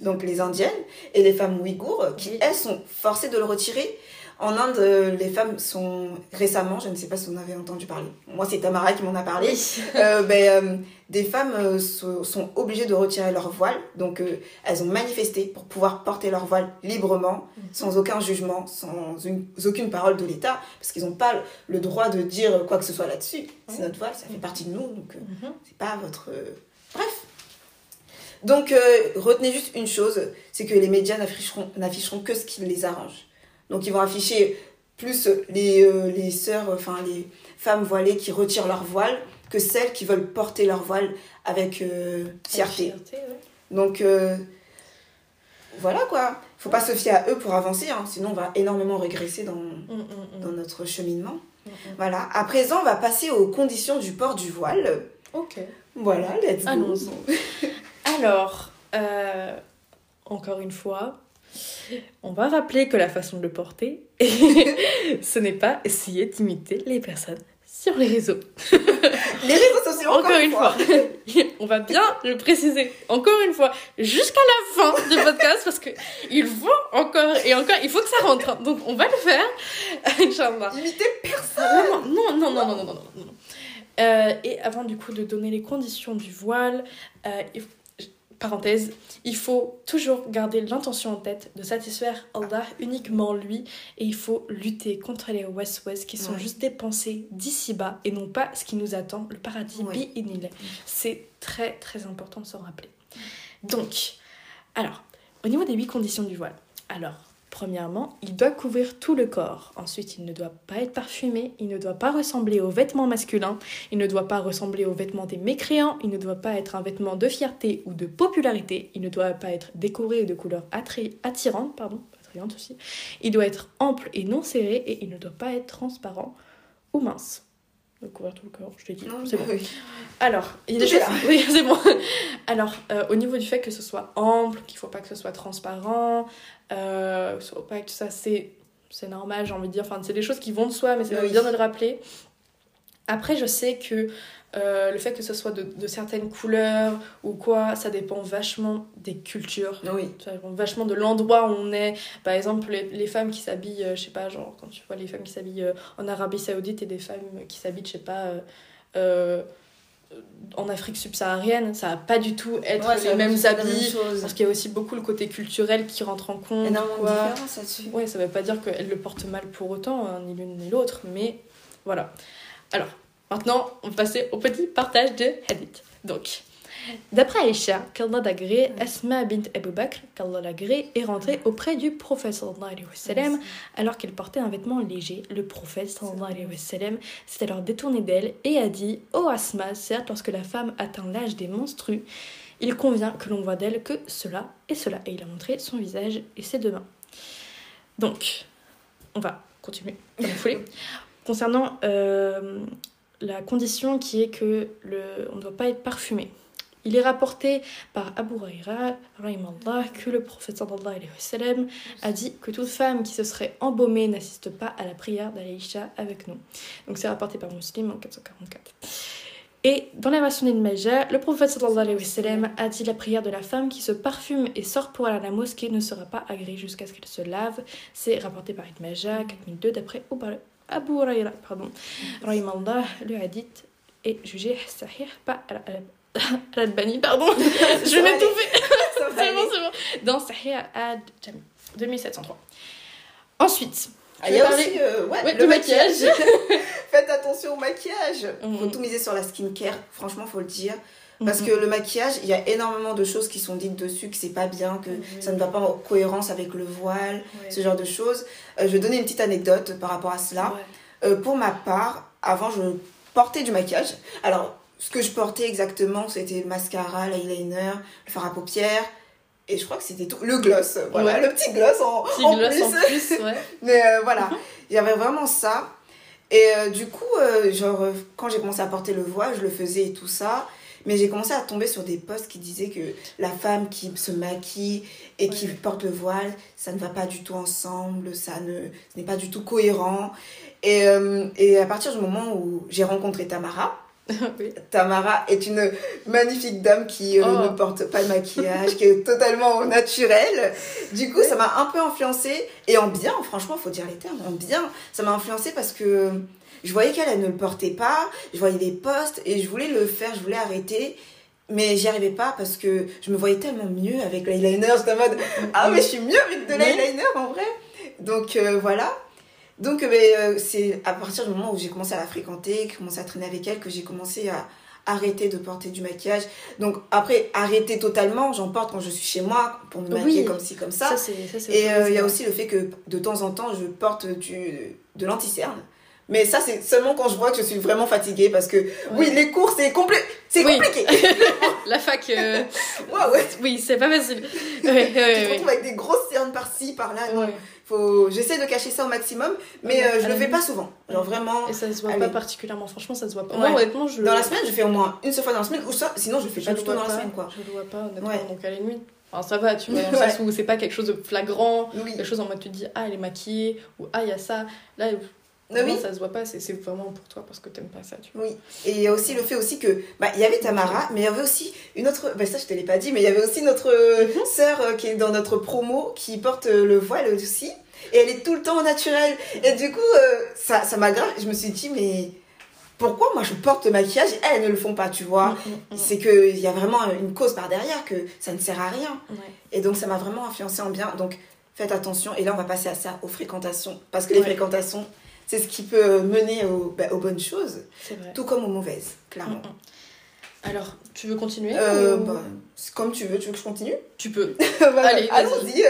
donc les Indiennes et les femmes ouïghours, qui, elles, sont forcées de le retirer en Inde, euh, les femmes sont récemment, je ne sais pas si vous en avez entendu parler, moi c'est Tamara qui m'en a parlé, euh, ben, euh, des femmes sont obligées de retirer leur voile, donc elles ont manifesté pour pouvoir porter leur voile librement, sans aucun jugement, sans aucune parole de l'État, parce qu'ils n'ont pas le droit de dire quoi que ce soit là-dessus. C'est notre voile, ça fait partie de nous, donc mhm. c'est pas votre... Bref. Donc retenez juste une chose, c'est que les médias n'afficheront que ce qui les arrange. Donc ils vont afficher plus les, euh, les sœurs, enfin les femmes voilées qui retirent leur voile que celles qui veulent porter leur voile avec euh, fierté. Donc euh, voilà quoi. Il faut pas se fier à eux pour avancer, hein. sinon on va énormément régresser dans, mm, mm, mm. dans notre cheminement. Voilà. À présent, on va passer aux conditions du port du voile. Ok. Voilà, let's go. (laughs) Alors, encore une fois, on va rappeler que la façon de le porter, (laughs) ce n'est pas essayer d'imiter les personnes sur les réseaux. les réseaux sociaux, encore, une fois. (laughs) on va bien le préciser, encore une fois, jusqu'à la fin du podcast, parce que il faut encore et encore, il faut que ça rentre. Donc on va le faire, (laughs) Inch'Allah. Imiter personne Non, non, non, non, non, non, non. Euh, et avant du coup de donner les conditions du voile, euh, parenthèse, il faut toujours garder l'intention en tête de satisfaire Allah uniquement lui et il faut lutter contre les west-west qui sont juste des pensées d'ici-bas et non pas ce qui nous attend, le paradis ouais. C'est très très important de s'en rappeler. Donc, alors, au niveau des huit conditions du voile, alors, Premièrement, il doit couvrir tout le corps. Ensuite, il ne doit pas être parfumé, il ne doit pas ressembler aux vêtements masculins, il ne doit pas ressembler aux vêtements des mécréants, il ne doit pas être un vêtement de fierté ou de popularité, il ne doit pas être décoré de couleurs attirantes, pardon, attrayantes aussi. Il doit être ample et non serré et il ne doit pas être transparent ou mince. Couvrir tout le corps, je t'ai dit. C'est bon. Alors, il y a des choses. Oui, c'est bon. Alors, euh, au niveau du fait que ce soit ample, qu'il faut pas que ce soit transparent, euh, soit opaque, tout ça, c'est c'est normal, j'ai envie de dire. Enfin, c'est des choses qui vont de soi, mais c'est bien de le rappeler. Après, je sais que euh, le fait que ce soit de, de, certaines couleurs ou quoi, ça dépend vachement des cultures. Oui. Ça dépend vachement de l'endroit où on est. Par exemple, les, les femmes qui s'habillent, euh, je sais pas, genre quand tu vois les femmes qui s'habillent euh, en Arabie Saoudite et des femmes qui s'habillent, je sais pas, en Afrique subsaharienne, ça va pas du tout être les mêmes habits. parce qu'il y a aussi beaucoup le côté culturel qui rentre en compte. Énormément de différence là-dessus. Ouais, ça veut pas dire qu'elles le portent mal pour autant, hein, ni l'une ni l'autre, mais voilà. Alors, Maintenant, on va passer au petit partage de hadith. Donc, d'après Aïcha, qu'Allah Asma bint Abu Bakr, qu'Allah l'agré, est rentrée auprès du prophète sallallahu alayhi wa sallam alors qu'elle portait un vêtement léger. Le prophète sallallahu alayhi wa sallam s'est alors détourné d'elle et a dit Ô oh Asma, certes, lorsque la femme atteint l'âge des menstrues, il convient que l'on voit d'elle que cela et cela. Et il a montré son visage et ses deux mains. Donc, on va continuer dans la foulée. Concernant euh, la condition qui est que le, on ne doit pas être parfumé. Il est rapporté par Abu Huraira que le prophète sallam a dit que toute femme qui se serait embaumée n'assiste pas à la prière d'Aïcha avec nous. Donc c'est rapporté par Muslim en 444. Et dans la version d'Ibn Majah, le prophète sallam a dit la prière de la femme qui se parfume et sort pour aller à la mosquée ne sera pas agréée jusqu'à ce qu'elle se lave. C'est rapporté par Ibn Majah 4002 d'après Abu Huraira, pardon, Rahimallah, le hadith est jugé sahih, pas (laughs) al-Albani, pardon, (laughs) je vais m'étouffer. (laughs) c'est bon, c'est bon. Dans Sahih al-Jami, 2703. Ensuite, ah, il y a aussi euh, ouais, le, maquillage. Faites attention au maquillage. Il Faut mhm. tout miser sur la skincare, franchement, faut le dire. Parce mhm. que le maquillage, il y a énormément de choses qui sont dites dessus, que c'est pas bien, que ça ne va pas en cohérence avec le voile, ce genre de choses. Euh, je vais donner une petite anecdote par rapport à cela. Euh, pour ma part, avant, je portais du maquillage. Alors, ce que je portais exactement, c'était le mascara, l'eyeliner, le fard à paupières. Et je crois que c'était tout. Le gloss, voilà, le petit gloss en, en gloss plus. En plus (laughs) Mais euh, voilà, il y avait vraiment ça. Et du coup, genre, quand j'ai commencé à porter le voile, je le faisais et tout ça. Mais j'ai commencé à tomber sur des posts qui disaient que la femme qui se maquille et qui porte le voile, ça ne va pas du tout ensemble, ça ne ce n'est pas du tout cohérent. Et, euh, et à partir du moment où j'ai rencontré Tamara, (laughs) Tamara est une magnifique dame qui euh, oh. ne porte pas de maquillage, qui est totalement naturelle. Du coup, ça m'a un peu influencée. Et en bien, franchement, faut dire les termes, en bien, ça m'a influencée parce que je voyais qu'elle ne le portait pas, je voyais des posts et je voulais le faire, je voulais arrêter. Mais j'y arrivais pas parce que je me voyais tellement mieux avec l'eyeliner. J'étais en mode, ah mais je suis mieux avec de l'eyeliner en vrai. Donc euh, voilà. Donc euh, euh, c'est à partir du moment où j'ai commencé à la fréquenter, commencé à traîner avec elle, que j'ai commencé à arrêter de porter du maquillage. Donc après, arrêter totalement, j'en porte quand je suis chez moi pour me maquiller comme ci, comme ça. ça et il y a aussi le fait que de temps en temps, je porte du, de l'anti-cerne. Mais ça, c'est seulement quand je vois que je suis vraiment fatiguée parce que, oui, les cours, c'est compli c'est compliqué. (laughs) la fac. Euh... (laughs) ouais. Oui, c'est pas facile. (laughs) Tu te retrouves avec des grosses cernes par-ci, par-là. Faut... J'essaie de cacher ça au maximum, mais euh, je le fais pas souvent. Genre vraiment. Et ça se voit pas particulièrement, franchement, ça se voit pas. Moi, honnêtement, je. Dans la semaine, je fais au moins une seule fois dans la semaine, ou ça, sinon je fais pas du tout dans la semaine, quoi. Je le vois pas, honnêtement, donc à la nuit. Enfin, ça va, tu vois, dans le sens où c'est pas quelque chose de flagrant, quelque chose en mode tu te dis, ah, elle est maquillée, ou ah, il y a ça. Là, non, oui. ça se voit pas, c'est vraiment pour toi parce que t'aimes pas ça, tu vois. Oui, et il y a aussi le fait aussi que, bah, il y avait Tamara, mais il y avait aussi une autre, bah, ça je te l'ai pas dit, mais il y avait aussi notre mhm. sœur euh, qui est dans notre promo, qui porte euh, le voile aussi, et elle est tout le temps au naturel. Et du coup, euh, ça ça m'a grave, je me suis dit, mais pourquoi moi je porte le maquillage et elles ne le font pas, tu vois? Mm, mm, mm. C'est qu'il y a vraiment une cause par derrière, que ça ne sert à rien. Et donc ça m'a vraiment influencé en bien. Donc faites attention, et là on va passer à ça, aux fréquentations, parce que les fréquentations c'est ce qui peut mener bah, aux, bonnes choses, tout comme aux mauvaises, clairement. Mm, mm. Alors, tu veux continuer euh, bah, Comme tu veux, tu veux que je continue? Tu peux. (laughs) Allez, allons-y.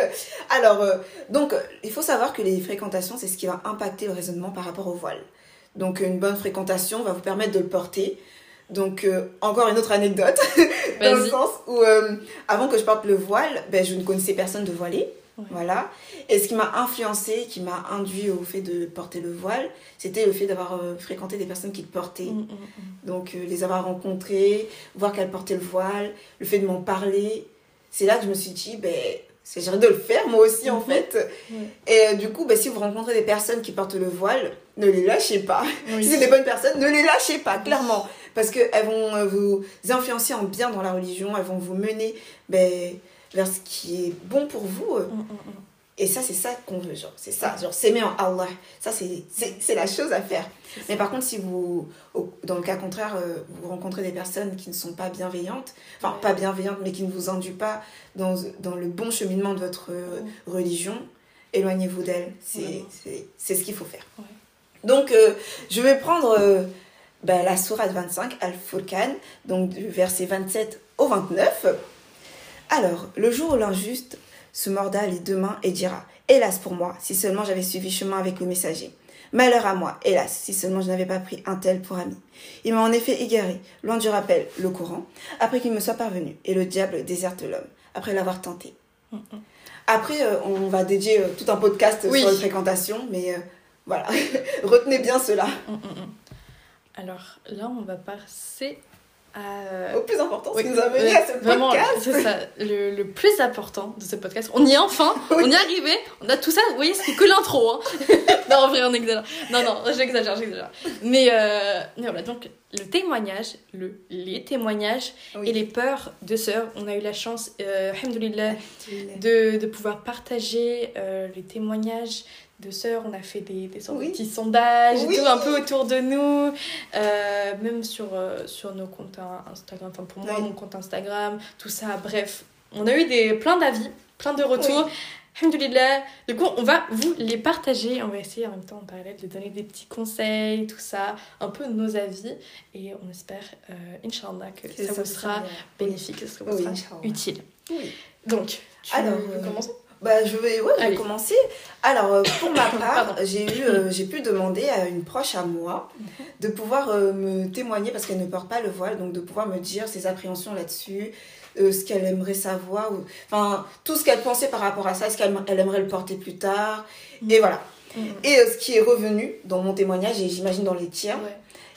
Alors, euh, donc, il faut savoir que les fréquentations, c'est ce qui va impacter le raisonnement par rapport au voile. Donc, une bonne fréquentation va vous permettre de le porter. Donc, euh, encore une autre anecdote, (laughs) dans le sens où, avant que je porte le voile, ben, je ne connaissais personne de Voilà. Et ce qui m'a influencé, qui m'a induit au fait de porter le voile, c'était le fait d'avoir euh, fréquenté des personnes qui le portaient. Mm, mm, mm. Donc, euh, les avoir rencontrées, voir qu'elles portaient le voile, le fait de m'en parler. C'est là que je me suis dit, ben, c'est j'arrête de le faire moi aussi en mm-hmm. fait. Et euh, du coup, ben, si vous rencontrez des personnes qui portent le voile, ne les lâchez pas. (laughs) si c'est des bonnes personnes, ne les lâchez pas, clairement. Parce qu'elles vont vous influencer en bien dans la religion, elles vont vous mener ben, vers ce qui est bon pour vous. Mm, mm, mm. Et ça, c'est ça qu'on veut, genre, c'est ça, genre, s'aimer en Allah. Ça, c'est la chose à faire. Mais par contre, si vous, dans le cas contraire, euh, vous rencontrez des personnes qui ne sont pas bienveillantes, enfin, pas bienveillantes, mais qui ne vous induisent pas dans, dans le bon cheminement de votre euh, religion, éloignez-vous d'elles. C'est ce qu'il faut faire. Donc, euh, je vais prendre ben, la sourate 25, Al-Furqan, donc du verset 27 au 29. Alors, le jour où l'injuste se morda les deux mains et dira Hélas pour moi, si seulement j'avais suivi chemin avec le messager. Malheur à moi, hélas, si seulement je n'avais pas pris un tel pour ami. Il m'a en effet égaré, loin du rappel, le courant, après qu'il me soit parvenu, et le diable déserte l'homme, après l'avoir tenté. Après, euh, on va dédier euh, tout un podcast sur la fréquentation, mais euh, voilà, (laughs) retenez bien cela. Alors là, on va passer euh, Au plus important, ce qui nous a mené à ce podcast. C'est ça, le, le, plus important de ce podcast. On y est enfin, (laughs) on y est arrivé, on a tout ça, vous voyez, c'est que l'intro. Hein. (laughs) non, en vrai, on exagère. Non, non, j'exagère, j'exagère. Mais, euh, mais voilà, donc le témoignage, le, les témoignages et les peurs de sœurs. On a eu la chance, euh, de, de pouvoir partager euh, les témoignages de sœurs, on a fait des, des petits sondages tout un peu autour de nous, euh, même sur, euh, sur nos comptes Instagram, enfin pour moi, mon compte Instagram, tout ça, bref. On a eu des, plein d'avis, plein de retours. Alhamdulillah. Du coup, on va vous les partager. On va essayer en même temps en parallèle de donner des petits conseils, tout ça, un peu nos avis. Et on espère, euh, Inch'Allah, que ça, vous sera bénéfique, que ça vous sera utile. Donc, tu Alors, veux commencer? Bah, je vais, ouais, je vais commencer. Alors, euh, pour ma (coughs) part, j'ai eu, euh, j'ai pu demander à une proche à moi mhm. de pouvoir euh, me témoigner parce qu'elle ne porte pas le voile, donc de pouvoir me dire ses appréhensions là-dessus, ce qu'elle aimerait savoir, ou, enfin tout ce qu'elle pensait par rapport à ça, est-ce qu'elle elle aimerait le porter plus tard, mhm. et voilà. Mhm. Et ce qui est revenu dans mon témoignage et j'imagine dans les tiens.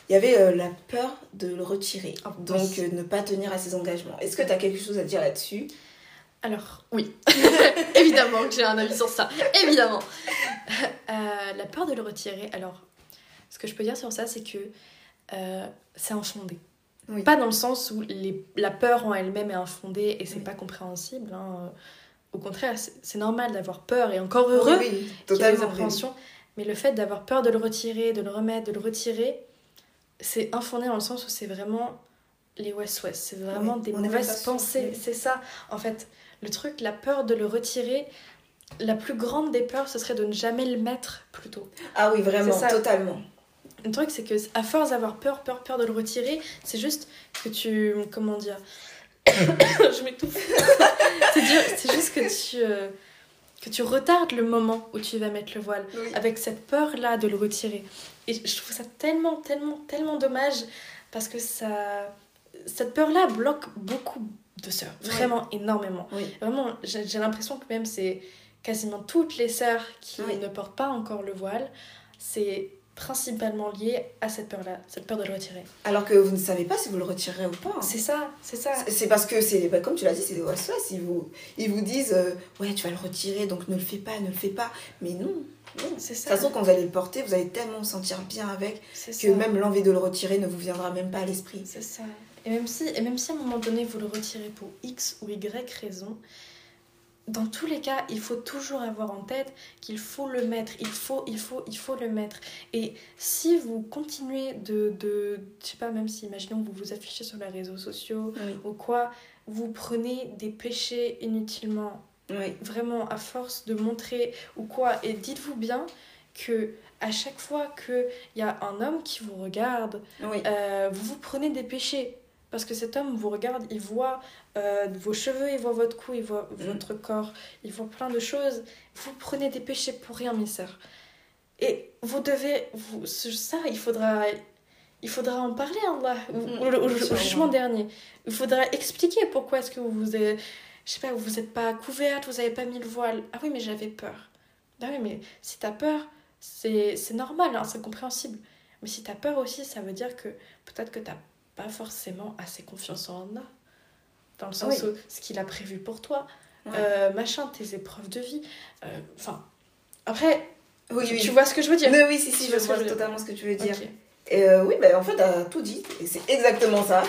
Il y avait la peur de le retirer, ah, donc ne pas tenir à ses engagements. Est-ce que tu as quelque chose à dire là-dessus? Alors, oui, (laughs) évidemment que j'ai un avis sur ça, évidemment. Euh, la peur de le retirer, alors, ce que je peux dire sur ça, c'est que euh, c'est infondé. Pas dans le sens où les, la peur en elle-même est infondée et c'est pas compréhensible. Hein. Au contraire, c'est normal d'avoir peur et encore heureux oui, qu'il y ait des appréhensions. Mais le fait d'avoir peur de le retirer, de le remettre, de le retirer, c'est infondé dans le sens où c'est vraiment les west-west. C'est vraiment des mauvaises pensées. C'est ça. En fait, le truc, la peur de le retirer, la plus grande des peurs, ce serait de ne jamais le mettre plutôt. Ah oui, vraiment, totalement. Le truc, c'est que à force d'avoir peur, peur, peur de le retirer, c'est juste que tu. Comment dire (coughs) Je m'étouffe. (laughs) c'est juste que tu. Euh, que tu retardes le moment où tu vas mettre le voile avec cette peur là de le retirer et je trouve ça tellement tellement tellement dommage parce que ça cette peur là bloque beaucoup de sœurs, vraiment énormément. Vraiment, j'ai l'impression que même c'est quasiment toutes les sœurs qui ne portent pas encore le voile, c'est principalement lié à cette peur-là, cette peur de le retirer. Alors que vous ne savez pas si vous le retirez ou pas. Hein. C'est ça, c'est ça. C'est parce que, c'est bah, comme tu l'as dit, c'est des waswas. Ils vous, ils vous disent, euh, ouais, tu vas le retirer, donc ne le fais pas, ne le fais pas. Mais non, c'est ça. De toute façon, quand vous allez le porter, vous allez tellement vous sentir bien avec que même l'envie de le retirer ne vous viendra même pas à l'esprit. C'est ça. Et même, si, et même si à un moment donné vous le retirez pour X ou Y raison, dans tous les cas, il faut toujours avoir en tête qu'il faut le mettre, il faut, il faut, il faut le mettre. Et si vous continuez de, de je sais pas, même si imaginons que vous vous affichez sur les réseaux sociaux ou quoi, vous prenez des péchés inutilement. Vraiment, à force de montrer ou quoi. Et dites-vous bien que à chaque fois qu'il y a un homme qui vous regarde, euh, vous vous prenez des péchés. Parce que cet homme vous regarde, il voit euh, vos cheveux, il voit votre cou, il voit mm. votre corps, il voit plein de choses. Vous prenez des péchés pour rien, mes sœurs. Et vous devez. Vous, ça, il faudra, il faudra en parler, Allah, mm. au, jugement dernier. Il faudra expliquer pourquoi est-ce que vous vous je sais pas, vous n'êtes pas couverte, vous n'avez pas mis le voile. Ah oui, mais j'avais peur. Ah oui, mais si t'as peur, c'est normal, hein, c'est compréhensible. Mais si t'as peur aussi, ça veut dire que peut-être que t'as pas forcément assez confiance en Anna. Dans le sens où ce qu'il a prévu pour toi, euh, machin, tes épreuves de vie. Euh, enfin, après, oui, tu, vois ce que je veux dire Mais oui, si, si, je vois totalement ce que tu veux dire. Et euh, oui, bah, en fait, t'as tout dit. Et c'est exactement ça.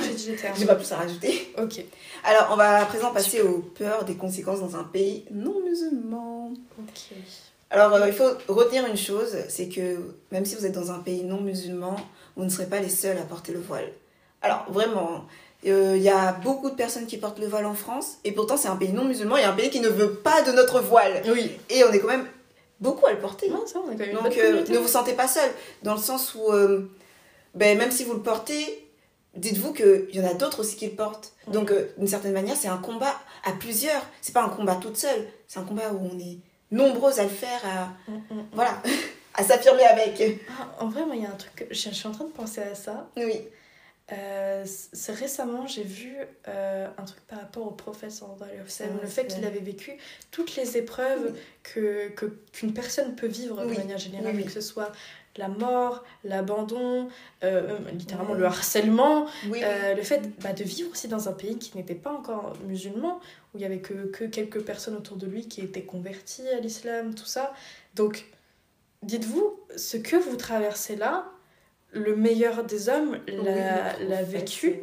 J'ai pas plus à rajouter. Ok. Alors, on va à présent passer aux peurs des conséquences dans un pays non musulman. Ok. Alors, euh, il faut retenir une chose c'est que même si vous êtes dans un pays non musulman, vous ne serez pas les seuls à porter le voile. Alors, vraiment, euh, il y a beaucoup de personnes qui portent le voile en France. Et pourtant, c'est un pays non musulman. Il y a un pays qui ne veut pas de notre voile. Oui. Et on est quand même beaucoup à le porter. Non, ça, on est quand même Donc, ne vous sentez pas seul. Dans le sens où ben, même si vous le portez, dites-vous qu'il y en a d'autres aussi qui le portent. Donc, euh, d'une certaine manière, c'est un combat à plusieurs. C'est pas un combat toute seule. C'est un combat où on est nombreux à le faire, à, mm, mm, mm. voilà, (laughs) à s'affirmer avec. Ah, en vrai, moi, il y a un truc, je, suis en train de penser à ça. Oui. Euh, c'est récemment, j'ai vu euh, un truc par rapport au prophète le fait qu'il avait vécu toutes les épreuves que qu'une personne peut vivre de manière générale, que ce soit la mort, l'abandon, euh, littéralement le harcèlement, le fait bah, de vivre aussi dans un pays qui n'était pas encore musulman, où il y avait que, que quelques personnes autour de lui qui étaient converties à l'islam, tout ça. Donc, dites-vous, ce que vous traversez là, le meilleur des hommes l'a vécu,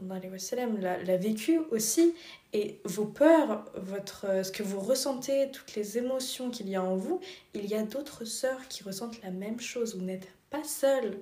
l'a vécu aussi, et vos peurs, votre, ce que vous ressentez, toutes les émotions qu'il y a en vous, il y a d'autres sœurs qui ressentent la même chose, vous n'êtes pas seul.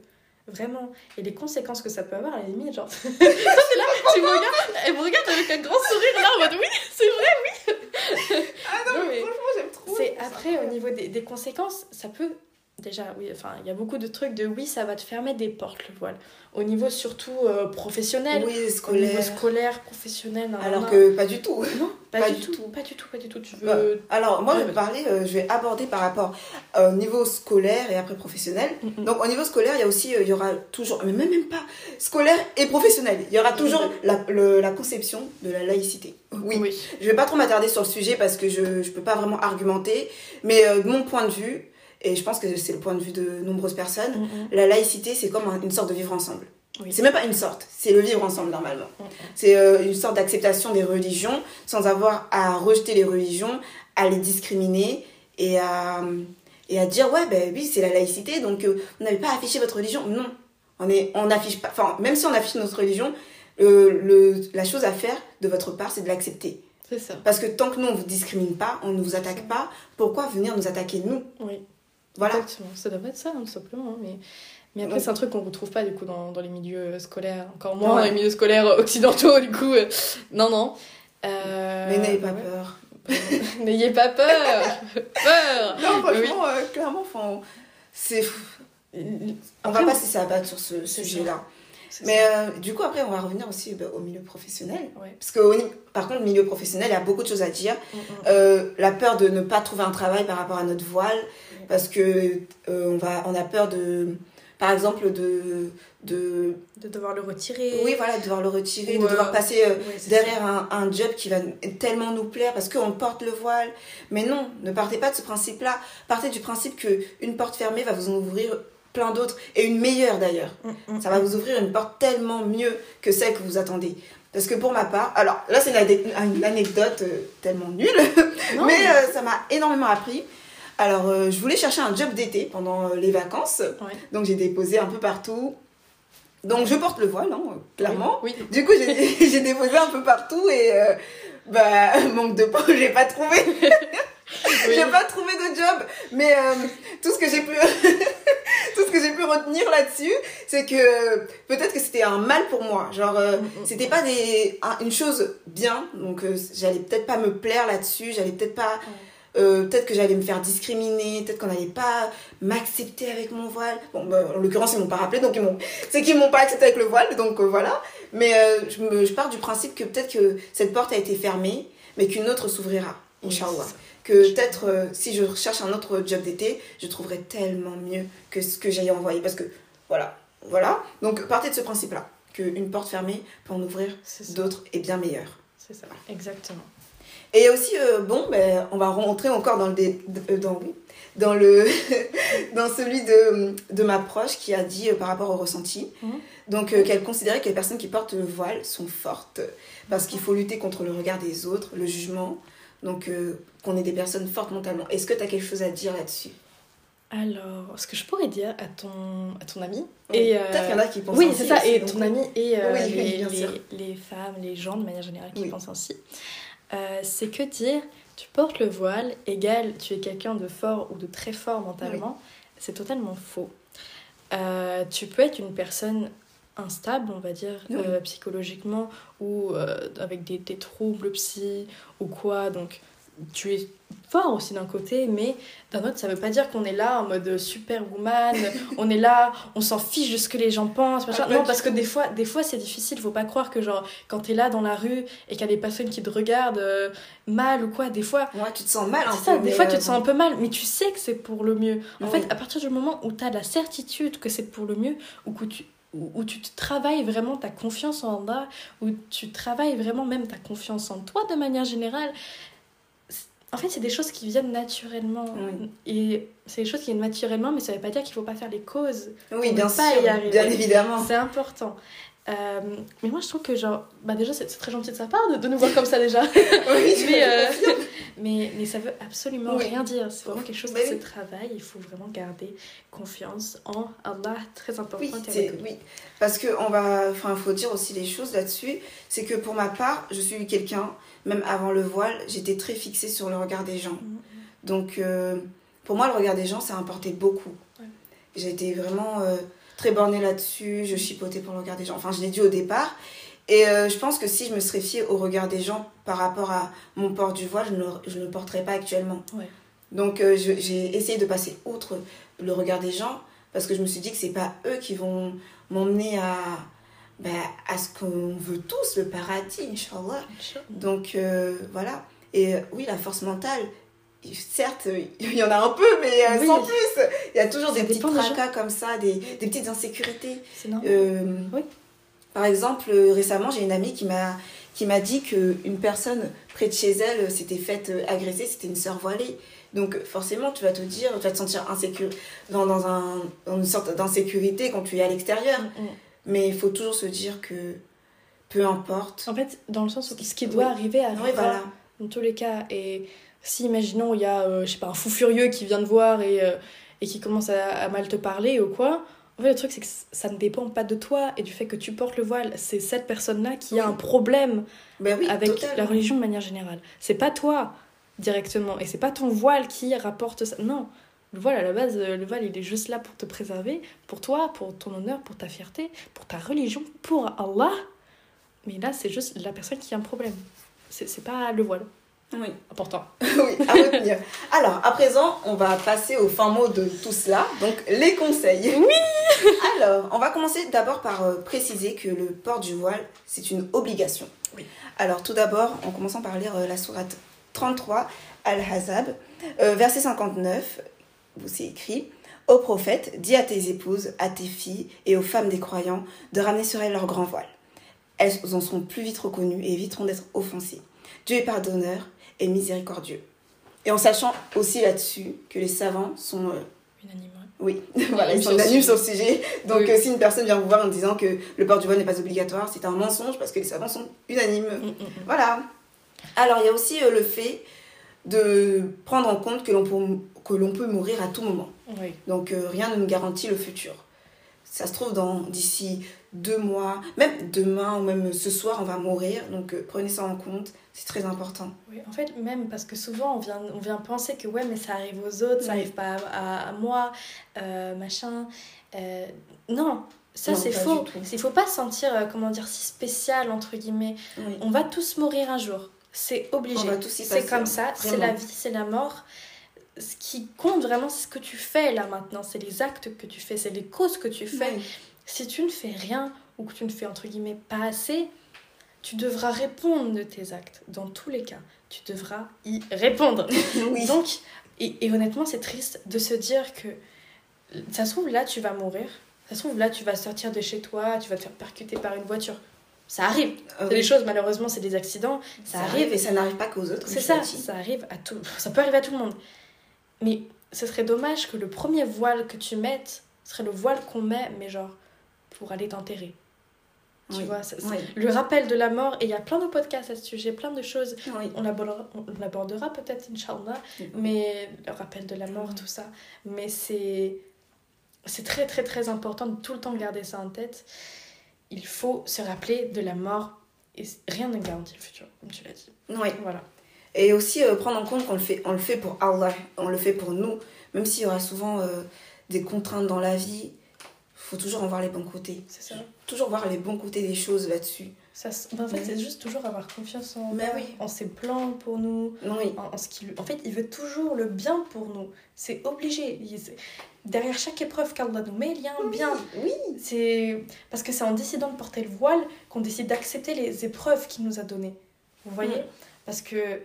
Vraiment. Et les conséquences que ça peut avoir, à la limite, genre. (laughs) c'est là, tu me regardes, elle me regarde avec un grand sourire là en mode oui, c'est vrai, oui. Ah non, mais, franchement, j'aime trop. C'est après, au niveau des, des conséquences, ça peut déjà, oui, enfin, il y a beaucoup de trucs de oui, ça va te fermer des portes, le voile. Au niveau surtout euh, professionnel. Oui, scolaire. Au niveau scolaire, professionnel. Alors que pas du tout. Non, (laughs) pas, du, tout, Pas du tout, pas du tout. Tu veux... Bah, alors, moi, je vais parler, euh, je vais aborder par rapport au niveau scolaire et après professionnel. Donc, au niveau scolaire, il y a aussi, euh, il y aura toujours, mais même, même pas, scolaire et professionnel. Il y aura toujours la, la conception de la laïcité. Oui. oui. Je vais pas trop m'attarder sur le sujet parce que je ne peux pas vraiment argumenter. Mais de mon point de vue, et je pense que c'est le point de vue de nombreuses personnes, la laïcité, c'est comme une sorte de vivre ensemble. C'est même pas une sorte, c'est le vivre ensemble normalement. C'est euh, une sorte d'acceptation des religions sans avoir à rejeter les religions, à les discriminer et à, et à dire ouais, ben oui, c'est la laïcité, donc euh, vous n'avez pas affiché votre religion. Non, on est, on affiche pas, enfin, même si on affiche notre religion, euh, le, la chose à faire de votre part, c'est de l'accepter. C'est ça. Parce que tant que nous, on vous discrimine pas, on ne vous attaque pas, pourquoi venir nous attaquer nous? Oui. Voilà. Exactement, ça devrait être ça, hein, tout simplement. Hein, mais, mais après, c'est un truc qu'on retrouve pas du coup dans, dans les milieux scolaires, encore moins dans les milieux scolaires occidentaux, du coup. Euh, non, non. Euh, mais n'ayez pas peur. (laughs) n'ayez pas peur Peur (laughs) Non, franchement, euh, clairement, c'est. On va pas se abattre sur ce sujet-là. Mais euh, du coup, après, on va revenir aussi bah, au milieu professionnel. Parce que, par contre, le milieu professionnel, il y a beaucoup de choses à dire. Mm, mm. Euh, la peur de ne pas trouver un travail par rapport à notre voile. Parce que euh, on, va, on a peur de, par exemple, de, de... De devoir le retirer. Oui, voilà, de devoir le retirer, de devoir passer derrière un, un, job qui va tellement nous plaire parce qu'on porte le voile. Mais non, ne partez pas de ce principe-là. Partez du principe qu'une porte fermée va vous ouvrir plein d'autres, et une meilleure d'ailleurs. Mm, mm, ça va mm. vous ouvrir une porte tellement mieux que celle que vous attendez. Parce que pour ma part, alors là c'est une, anecdote euh, tellement nulle, (laughs) mais euh, ça m'a énormément appris. Alors euh, je voulais chercher un job d'été pendant les vacances, donc j'ai déposé un peu partout. Donc je porte le voile, hein, clairement. Oui, Du coup (laughs) j'ai déposé un peu partout et bah (laughs) manque de peau, (laughs) j'ai pas trouvé. j'ai pas trouvé de job, mais tout ce que j'ai pu tout ce que j'ai pu retenir là-dessus, c'est que peut-être que c'était un mal pour moi. Genre, euh, mm, mm, c'était pas des, une chose bien, donc euh, j'allais peut-être pas me plaire là-dessus, j'allais peut-être pas. Euh, peut-être que j'allais me faire discriminer, peut-être qu'on n'allait pas m'accepter avec mon voile. Bon, bah, en l'occurrence, ils m'ont pas rappelé, donc ils m'ont, (laughs) c'est qu'ils m'ont pas accepté avec le voile, donc voilà. Mais je, me, je pars du principe que peut-être que cette porte a été fermée, mais qu'une autre s'ouvrira, Inch'Allah que peut-être euh, si je cherche un autre job d'été, je trouverai tellement mieux que ce que j'ai envoyé. Parce que voilà, voilà. Donc partez de ce principe-là, qu'une porte fermée peut en ouvrir d'autres et bien meilleures. C'est ça, exactement. Et aussi, bon, ben, on va rentrer encore dans le, dans, dans, le (laughs) dans celui de, de ma proche qui a dit par rapport au ressenti. Mhm. Donc, qu'elle considérait que les personnes qui portent le voile sont fortes parce qu'il faut lutter contre le regard des autres, le jugement. Donc, qu'on est des personnes fortes mentalement. Est-ce que tu as quelque chose à dire là-dessus? Alors, ce que je pourrais dire à ton, à ton ami. et Peut-être qu'il y en a qui pensent Oui, c'est ça, et ton ami et euh, les, les, femmes, les gens de manière générale qui pensent ainsi. Euh, c'est que dire tu portes le voile égale tu es quelqu'un de fort ou de très fort mentalement, c'est totalement faux. Euh, tu peux être une personne instable, on va dire, psychologiquement, ou avec des, des, troubles psy ou quoi. Donc, tu es fort aussi d'un côté, mais d'un autre, ça veut pas dire qu'on est là en mode superwoman, (laughs) on est là, on s'en fiche de ce que les gens pensent. Non, parce que des fois, des fois c'est difficile, faut pas croire que genre, quand t'es là dans la rue et qu'il y a des personnes qui te regardent euh, mal ou quoi, des fois. Ouais, tu te sens mal un ça, des fois tu te euh, sens un peu mal, mais tu sais que c'est pour le mieux. En fait, à partir du moment où tu as la certitude que c'est pour le mieux, ou que tu où, tu travailles vraiment ta confiance en toi, où tu travailles vraiment même ta confiance en toi de manière générale, en fait, c'est des choses qui viennent naturellement. Et c'est des choses qui viennent naturellement, mais ça ne veut pas dire qu'il ne faut pas faire les causes. Oui, bien sûr, bien évidemment. C'est important. Euh, mais moi, je trouve que, genre, bah déjà, c'est très gentil de sa part de, de nous voir comme ça déjà. (laughs) oui, mais, euh, mais, mais, ça veut absolument rien dire. C'est vraiment quelque chose qui se travaille. Il faut vraiment garder confiance en Allah, très important. Oui, oui. parce qu'on va. Enfin, il faut dire aussi les choses là-dessus. C'est que pour ma part, je suis quelqu'un même avant le voile, j'étais très fixée sur le regard des gens. Mm. Donc, euh, pour moi, le regard des gens, ça importait beaucoup. J'ai été vraiment euh, très bornée là-dessus, je chipotais pour le regard des gens. Enfin, je l'ai dit au départ. Et euh, je pense que si je me serais fiée au regard des gens par rapport à mon port du voile, je ne, je ne le porterais pas actuellement. Donc, j'ai essayé de passer outre le regard des gens parce que je me suis dit que c'est pas eux qui vont m'emmener à ben, à ce qu'on veut tous, le paradis, Inch'Allah. Donc euh, voilà. Et euh, oui, la force mentale, certes, il y en a un peu, mais euh, sans plus. Il y a toujours des petits tracas comme ça, des, des petites insécurités. Oui. Par exemple, récemment, j'ai une amie qui m'a qui m'a dit qu'une personne près de chez elle s'était faite agresser, c'était une sœur voilée. Donc forcément, tu vas te dire, tu vas te sentir insécure, dans, dans, un, dans une sorte d'insécurité quand tu es à l'extérieur. Mm, mm. Mais il faut toujours se dire que peu importe. En fait, dans le sens où ce qui doit arriver arrivera voilà. dans tous les cas. Et si, imaginons, il y a, euh, je sais pas, un fou furieux qui vient te voir et, euh, et qui commence à, mal te parler ou quoi, en fait, le truc, c'est que ça ne dépend pas de toi et du fait que tu portes le voile. C'est cette personne-là qui a un problème ben oui, avec la religion de manière générale. C'est pas toi directement et c'est pas ton voile qui rapporte ça. Non, le voile, à la base, euh, le voile, il est juste là pour te préserver, pour toi, pour ton honneur, pour ta fierté, pour ta religion, pour Allah. Mais là, c'est juste la personne qui a un problème. C'est pas le voile. Oui. Important. (laughs) oui, à retenir. Alors, à présent, on va passer au fin mot de tout cela. Donc, les conseils. Oui (laughs) Alors, on va commencer d'abord par euh, préciser que le port du voile, c'est une obligation. Oui. Alors, tout d'abord, en commençant par lire euh, la sourate 33, Al-Hazab, verset 59, c'est écrit Ô prophète, dis à tes épouses, à tes filles et aux femmes des croyants de ramener sur elles leur grand voile. Elles en seront plus vite reconnues et éviteront d'être offensées. Dieu est pardonneur et miséricordieux. Et en sachant aussi là-dessus que les savants sont. Euh, unanimes. Oui, (laughs) voilà, ils sont unanimes sur le sujet. Donc, euh, si une personne vient vous voir en disant que le port du voile n'est pas obligatoire, c'est un mensonge parce que les savants sont unanimes. Mm, mm, mm. Voilà. Alors, il y a aussi euh, le fait de prendre en compte que l'on peut, que l'on peut mourir à tout moment. Donc euh, rien ne nous garantit le futur. Ça se trouve dans d'ici deux mois, même demain ou même ce soir, on va mourir. Donc euh, prenez ça en compte, c'est très important. Oui, en fait, même parce que souvent on vient, on vient penser que ouais, mais ça arrive aux autres, ça n'arrive pas à, moi, euh, machin. non, ça c'est faux. Il faut pas se sentir, comment dire, si spécial, entre guillemets. On va tous mourir un jour. C'est obligé. C'est comme ça, c'est la vie, c'est la mort. Ce qui compte vraiment, c'est ce que tu fais là maintenant. C'est les actes que tu fais, c'est les causes que tu fais. Si tu ne fais rien ou que tu ne fais entre guillemets pas assez, tu devras répondre de tes actes. Dans tous les cas, tu devras y répondre. (laughs) Donc, et, et honnêtement, c'est triste de se dire que ça se trouve là, tu vas mourir. Ça se trouve là, tu vas sortir de chez toi, tu vas te faire percuter par une voiture ça arrive. Ah c'est des choses, malheureusement, c'est des accidents. Ça, arrive. Et ça n'arrive pas qu'aux autres. C'est ça, ça arrive à tout. Ça peut arriver à tout le monde. Mais ce serait dommage que le premier voile que tu mettes serait le voile qu'on met, mais genre pour aller t'enterrer. Tu vois, le rappel de la mort, et il y a plein de podcasts à ce sujet, plein de choses. On l'abordera, on l'abordera peut-être, Inch'Allah, mais le rappel de la mort, tout ça. Mais c'est, c'est très, très, très important de tout le temps garder ça en tête. Il faut se rappeler de la mort, et rien ne garantit le futur, comme tu l'as dit. Oui. Voilà. Et aussi euh, prendre en compte qu'on le fait, on le fait pour Allah, on le fait pour nous, même s'il y aura souvent euh, des contraintes dans la vie faut toujours en voir les bons côtés. C'est ça. Toujours voir les bons côtés des choses là-dessus. Ça, ben, en fait, c'est juste toujours avoir confiance en, ben oui. en ses plans pour nous. Oui. En, ce qu'il, en fait, il veut toujours le bien pour nous. C'est obligé. derrière chaque épreuve qu'Allah nous met, il y a un bien. Oui. C'est parce que c'est en décidant de porter le voile qu'on décide d'accepter les épreuves qu'il nous a données. Vous voyez? Parce que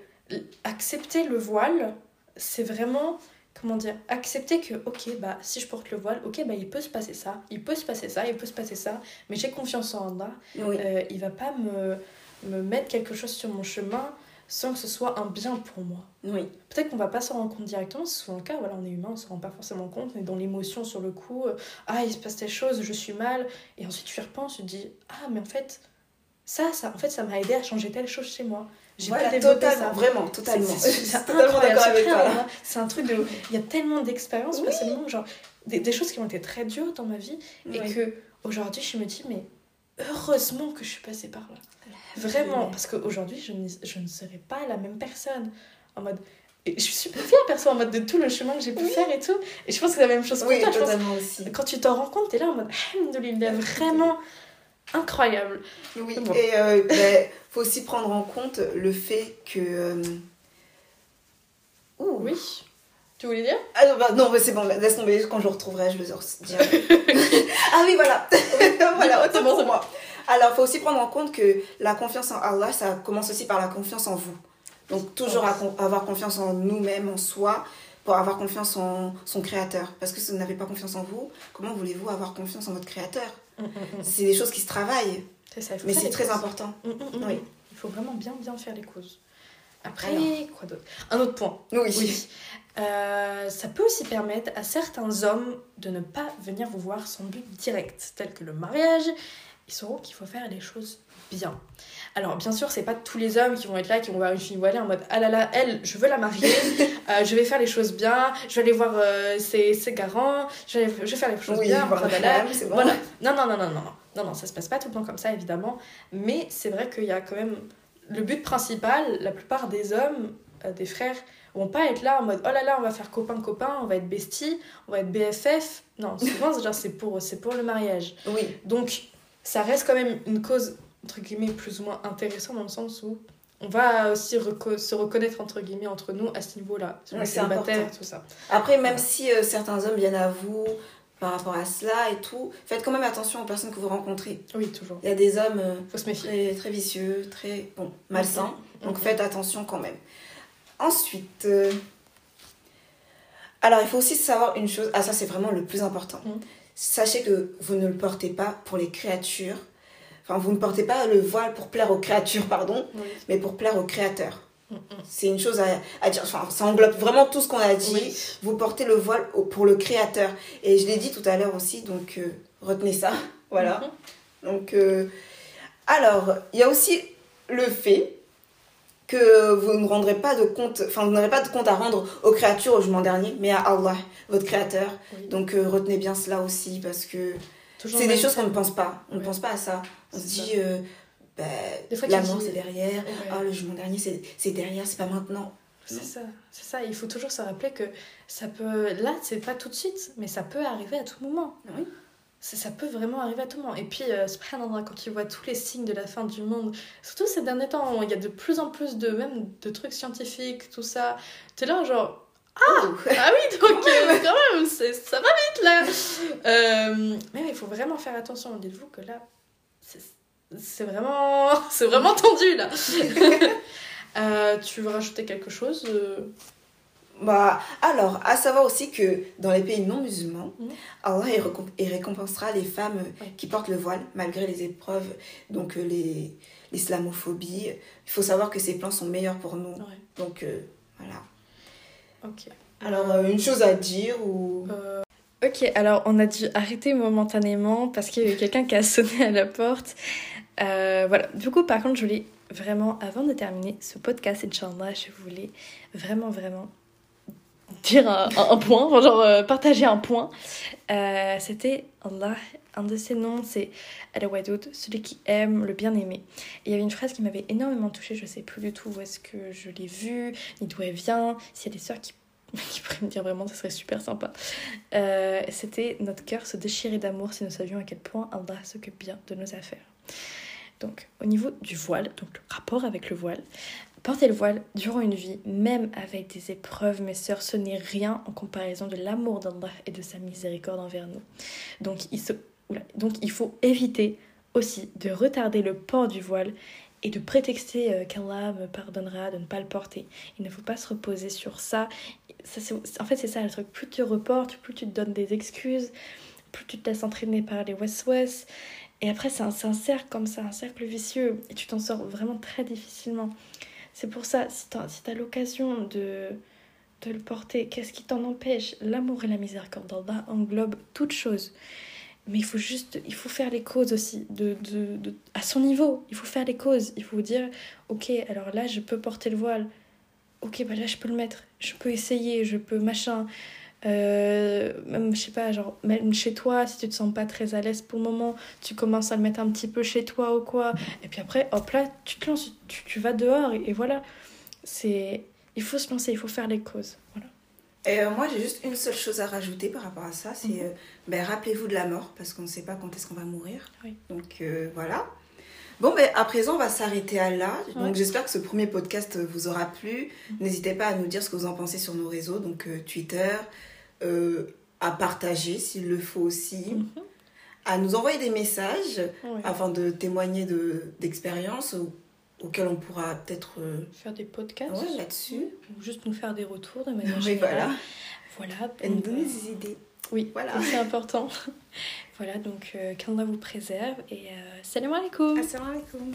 accepter le voile, c'est vraiment comment dire, accepter que, ok, bah, si je porte le voile, ok, bah, il peut se passer ça, il peut se passer ça, il peut se passer ça, mais j'ai confiance en Allah. Euh, il va pas me, me mettre quelque chose sur mon chemin sans que ce soit un bien pour moi. Oui. Peut-être qu'on va pas s'en rendre compte directement, c'est souvent le cas, voilà, on est humain, on se rend pas forcément compte, on est dans l'émotion sur le coup, euh, ah, il se passe telle chose, je suis mal, et ensuite tu y repenses, tu te dis, ah, mais en fait, ça, ça, en fait, ça m'a aidé à changer telle chose chez moi. J'ai voilà, pas totalement, ça. vraiment, totalement. C'est totalement d'accord avec toi. C'est un truc de. Il y a tellement d'expériences, oui. genre, des, des, choses qui ont été très dures dans ma vie, et que aujourd'hui, je me dis, mais heureusement que je suis passée par là. Vraiment, parce qu'aujourd'hui, je, je ne serais pas la même personne. En mode. Et je suis pas fière, perso, en mode de tout le chemin que j'ai pu faire et tout. Et je pense que c'est la même chose pour oui, toi. Totalement aussi. Quand tu t'en rends compte, t'es là en mode, alhamdoulilah, vraiment incroyable. Oui, et il euh, (laughs) ben, faut aussi prendre en compte le fait que. Euh, ouh. Oui. Tu voulais dire? Ah non, bah, non c'est bon, laisse tomber, quand je retrouverai, je le dirai. (laughs) ah oui, voilà. (laughs) voilà, autant pour moi. Alors, il faut aussi prendre en compte que la confiance en Allah, ça commence aussi par la confiance en vous. Donc, toujours avoir confiance en nous-mêmes, en soi, pour avoir confiance en son créateur. Parce que si vous n'avez pas confiance en vous, comment voulez-vous avoir confiance en votre créateur? (laughs) C'est des choses qui se travaillent. Ça, mais c'est très important. Oui. Il faut vraiment bien, bien faire les causes. Après, quoi d'autre? Un autre point. Oui. Euh, ça peut aussi permettre à certains hommes de ne pas venir vous voir sans but direct, tel que le mariage. Ils sauront qu'il faut faire les choses bien. Alors, bien sûr, c'est pas tous les hommes qui vont être là, qui vont voir une fille voilée en mode Ah là là, elle, je veux la marier, (laughs) euh, je vais faire les choses bien, je vais aller voir euh, ses, ses, garants, je vais, je vais faire les choses bien, voilà. voilà. Non, non, non, non, non, non, non, ça se passe pas tout le temps comme ça, évidemment, mais c'est vrai qu'il y a quand même le but principal, la plupart des hommes, euh, des frères, vont pas être là en mode oh là là on va faire copain copain on va être bestie on va être BFF non souvent c'est pour c'est pour le mariage oui donc ça reste quand même une cause entre guillemets, plus ou moins intéressant dans le sens où on va aussi se reconnaître entre guillemets entre nous à ce niveau-là, c'est tout ça. Après, même si euh, certains hommes viennent à vous par rapport à cela et tout, faites quand même attention aux personnes que vous rencontrez. Oui, toujours. Il y a des hommes euh, Faut se méfier. Très, très, vicieux, très bon, malsains, donc faites attention quand même. Ensuite, euh, alors il faut aussi savoir une chose, ah ça c'est vraiment le plus important. Mm. Sachez que vous ne le portez pas pour les créatures Enfin, vous ne portez pas le voile pour plaire aux créatures, pardon, mais pour plaire aux créateurs. Mm, mm. C'est une chose à, dire. Enfin, ça englobe vraiment tout ce qu'on a dit. Vous portez le voile pour le créateur. Et je l'ai dit tout à l'heure aussi, donc euh, retenez ça. (laughs) Voilà. Mm-hmm. Donc, euh, alors, il y a aussi le fait que vous ne rendrez pas de compte, enfin, vous n'aurez pas de compte à rendre aux créatures au jugement dernier, mais à Allah, votre créateur. Donc, euh, retenez bien cela aussi, parce que c'est des choses qu'on ne pense pas. On ne pense pas à ça. On se dit, euh, bah, la mort c'est derrière, ah, le jugement dernier c'est derrière, c'est pas maintenant. C'est ça, c'est ça. Il faut toujours se rappeler que ça peut. Là, c'est pas tout de suite, mais ça peut arriver à tout moment. Oui. Ça, peut vraiment arriver à tout moment. Et puis, euh, quand tu vois tous les signes de la fin du monde, surtout ces derniers temps, il y a de plus en plus de, même de trucs scientifiques, tout ça. T'es là, genre, ah, ah oui, donc (laughs) euh, quand même, ça va vite là. Euh, mais il faut vraiment faire attention. Dites-vous que là, c'est vraiment, (laughs) c'est vraiment tendu là. (laughs) Euh, tu veux rajouter quelque chose Bah, alors, à savoir aussi que dans les pays non musulmans, mm. Allah il, récompensera les femmes qui portent le voile malgré les épreuves, donc euh, l'islamophobie. Il faut savoir que ces plans sont meilleurs pour nous. Donc, euh, voilà. Ok. Alors, euh, une chose à dire ou... Ok, alors on a dû arrêter momentanément parce qu'il y a eu quelqu'un qui a sonné à la porte. voilà, du coup, par contre, je voulais vraiment, avant de terminer ce podcast, Inch'Allah, je voulais vraiment, vraiment dire un, point, genre euh, partager un point. Euh, c'était Allah, un de ses noms, c'est Al-Wadoud, celui qui aime le bien-aimé. Il y avait une phrase qui m'avait énormément touchée, je sais plus du tout où est-ce que je l'ai vue, ni d'où elle vient. S'il y a des sœurs qui, (laughs) qui pourraient me dire vraiment, ça serait super sympa. Euh, c'était notre cœur se déchirait d'amour si nous savions à quel point Allah s'occupe bien de nos affaires. Donc, au niveau du voile, donc le rapport avec le voile, porter le voile durant une vie, même avec des épreuves, mes sœurs, ce n'est rien en comparaison de l'amour d'Allah et de sa miséricorde envers nous. Donc il, faut éviter aussi de retarder le port du voile et de prétexter euh, qu'Allah me pardonnera de ne pas le porter. Il ne faut pas se reposer sur ça. en fait, c'est ça le truc. Plus tu reportes, plus tu te donnes des excuses, plus tu te laisses entraîner par les west-west. Et après, c'est un, cercle comme ça, un cercle vicieux. Et tu t'en sors vraiment très difficilement. C'est pour ça, si tu as, l'occasion de, de le porter, qu'est-ce qui t'en empêche? L'amour et la miséricorde d'Allah englobent toutes choses. Mais il faut juste, il faut faire les causes aussi, de, de, de, à son niveau. Il faut faire les causes. Il faut dire, ok, alors là, je peux porter le voile. Ok, bah là, je peux le mettre. Je peux essayer, je peux machin. Euh, même, je sais pas, genre, même chez toi, si tu te sens pas très à l'aise pour le moment, tu commences à le mettre un petit peu chez toi ou quoi. Et puis après, hop là, tu te lances, tu, tu vas dehors et, voilà. C'est. Il faut se lancer, il faut faire les causes. Voilà. Et euh, moi, j'ai juste une seule chose à rajouter par rapport à ça c'est mhm. euh, ben, rappelez-vous de la mort, parce qu'on ne sait pas quand est-ce qu'on va mourir. Donc voilà. Bon, ben, à présent, on va s'arrêter à là. Donc, j'espère que ce premier podcast vous aura plu. Mhm. N'hésitez pas à nous dire ce que vous en pensez sur nos réseaux, donc Twitter, euh, à partager s'il le faut aussi, mhm. à nous envoyer des messages afin de témoigner d'expériences auxquelles on pourra peut-être euh, faire des podcasts là-dessus. Ou juste nous faire des retours de (laughs) manière générale. Voilà. Voilà. Et nous donner des idées. Oui, voilà. c'est important. (laughs) voilà, donc euh, qu'Allah vous préserve et euh, salam alaikum. Assalamu alaikum.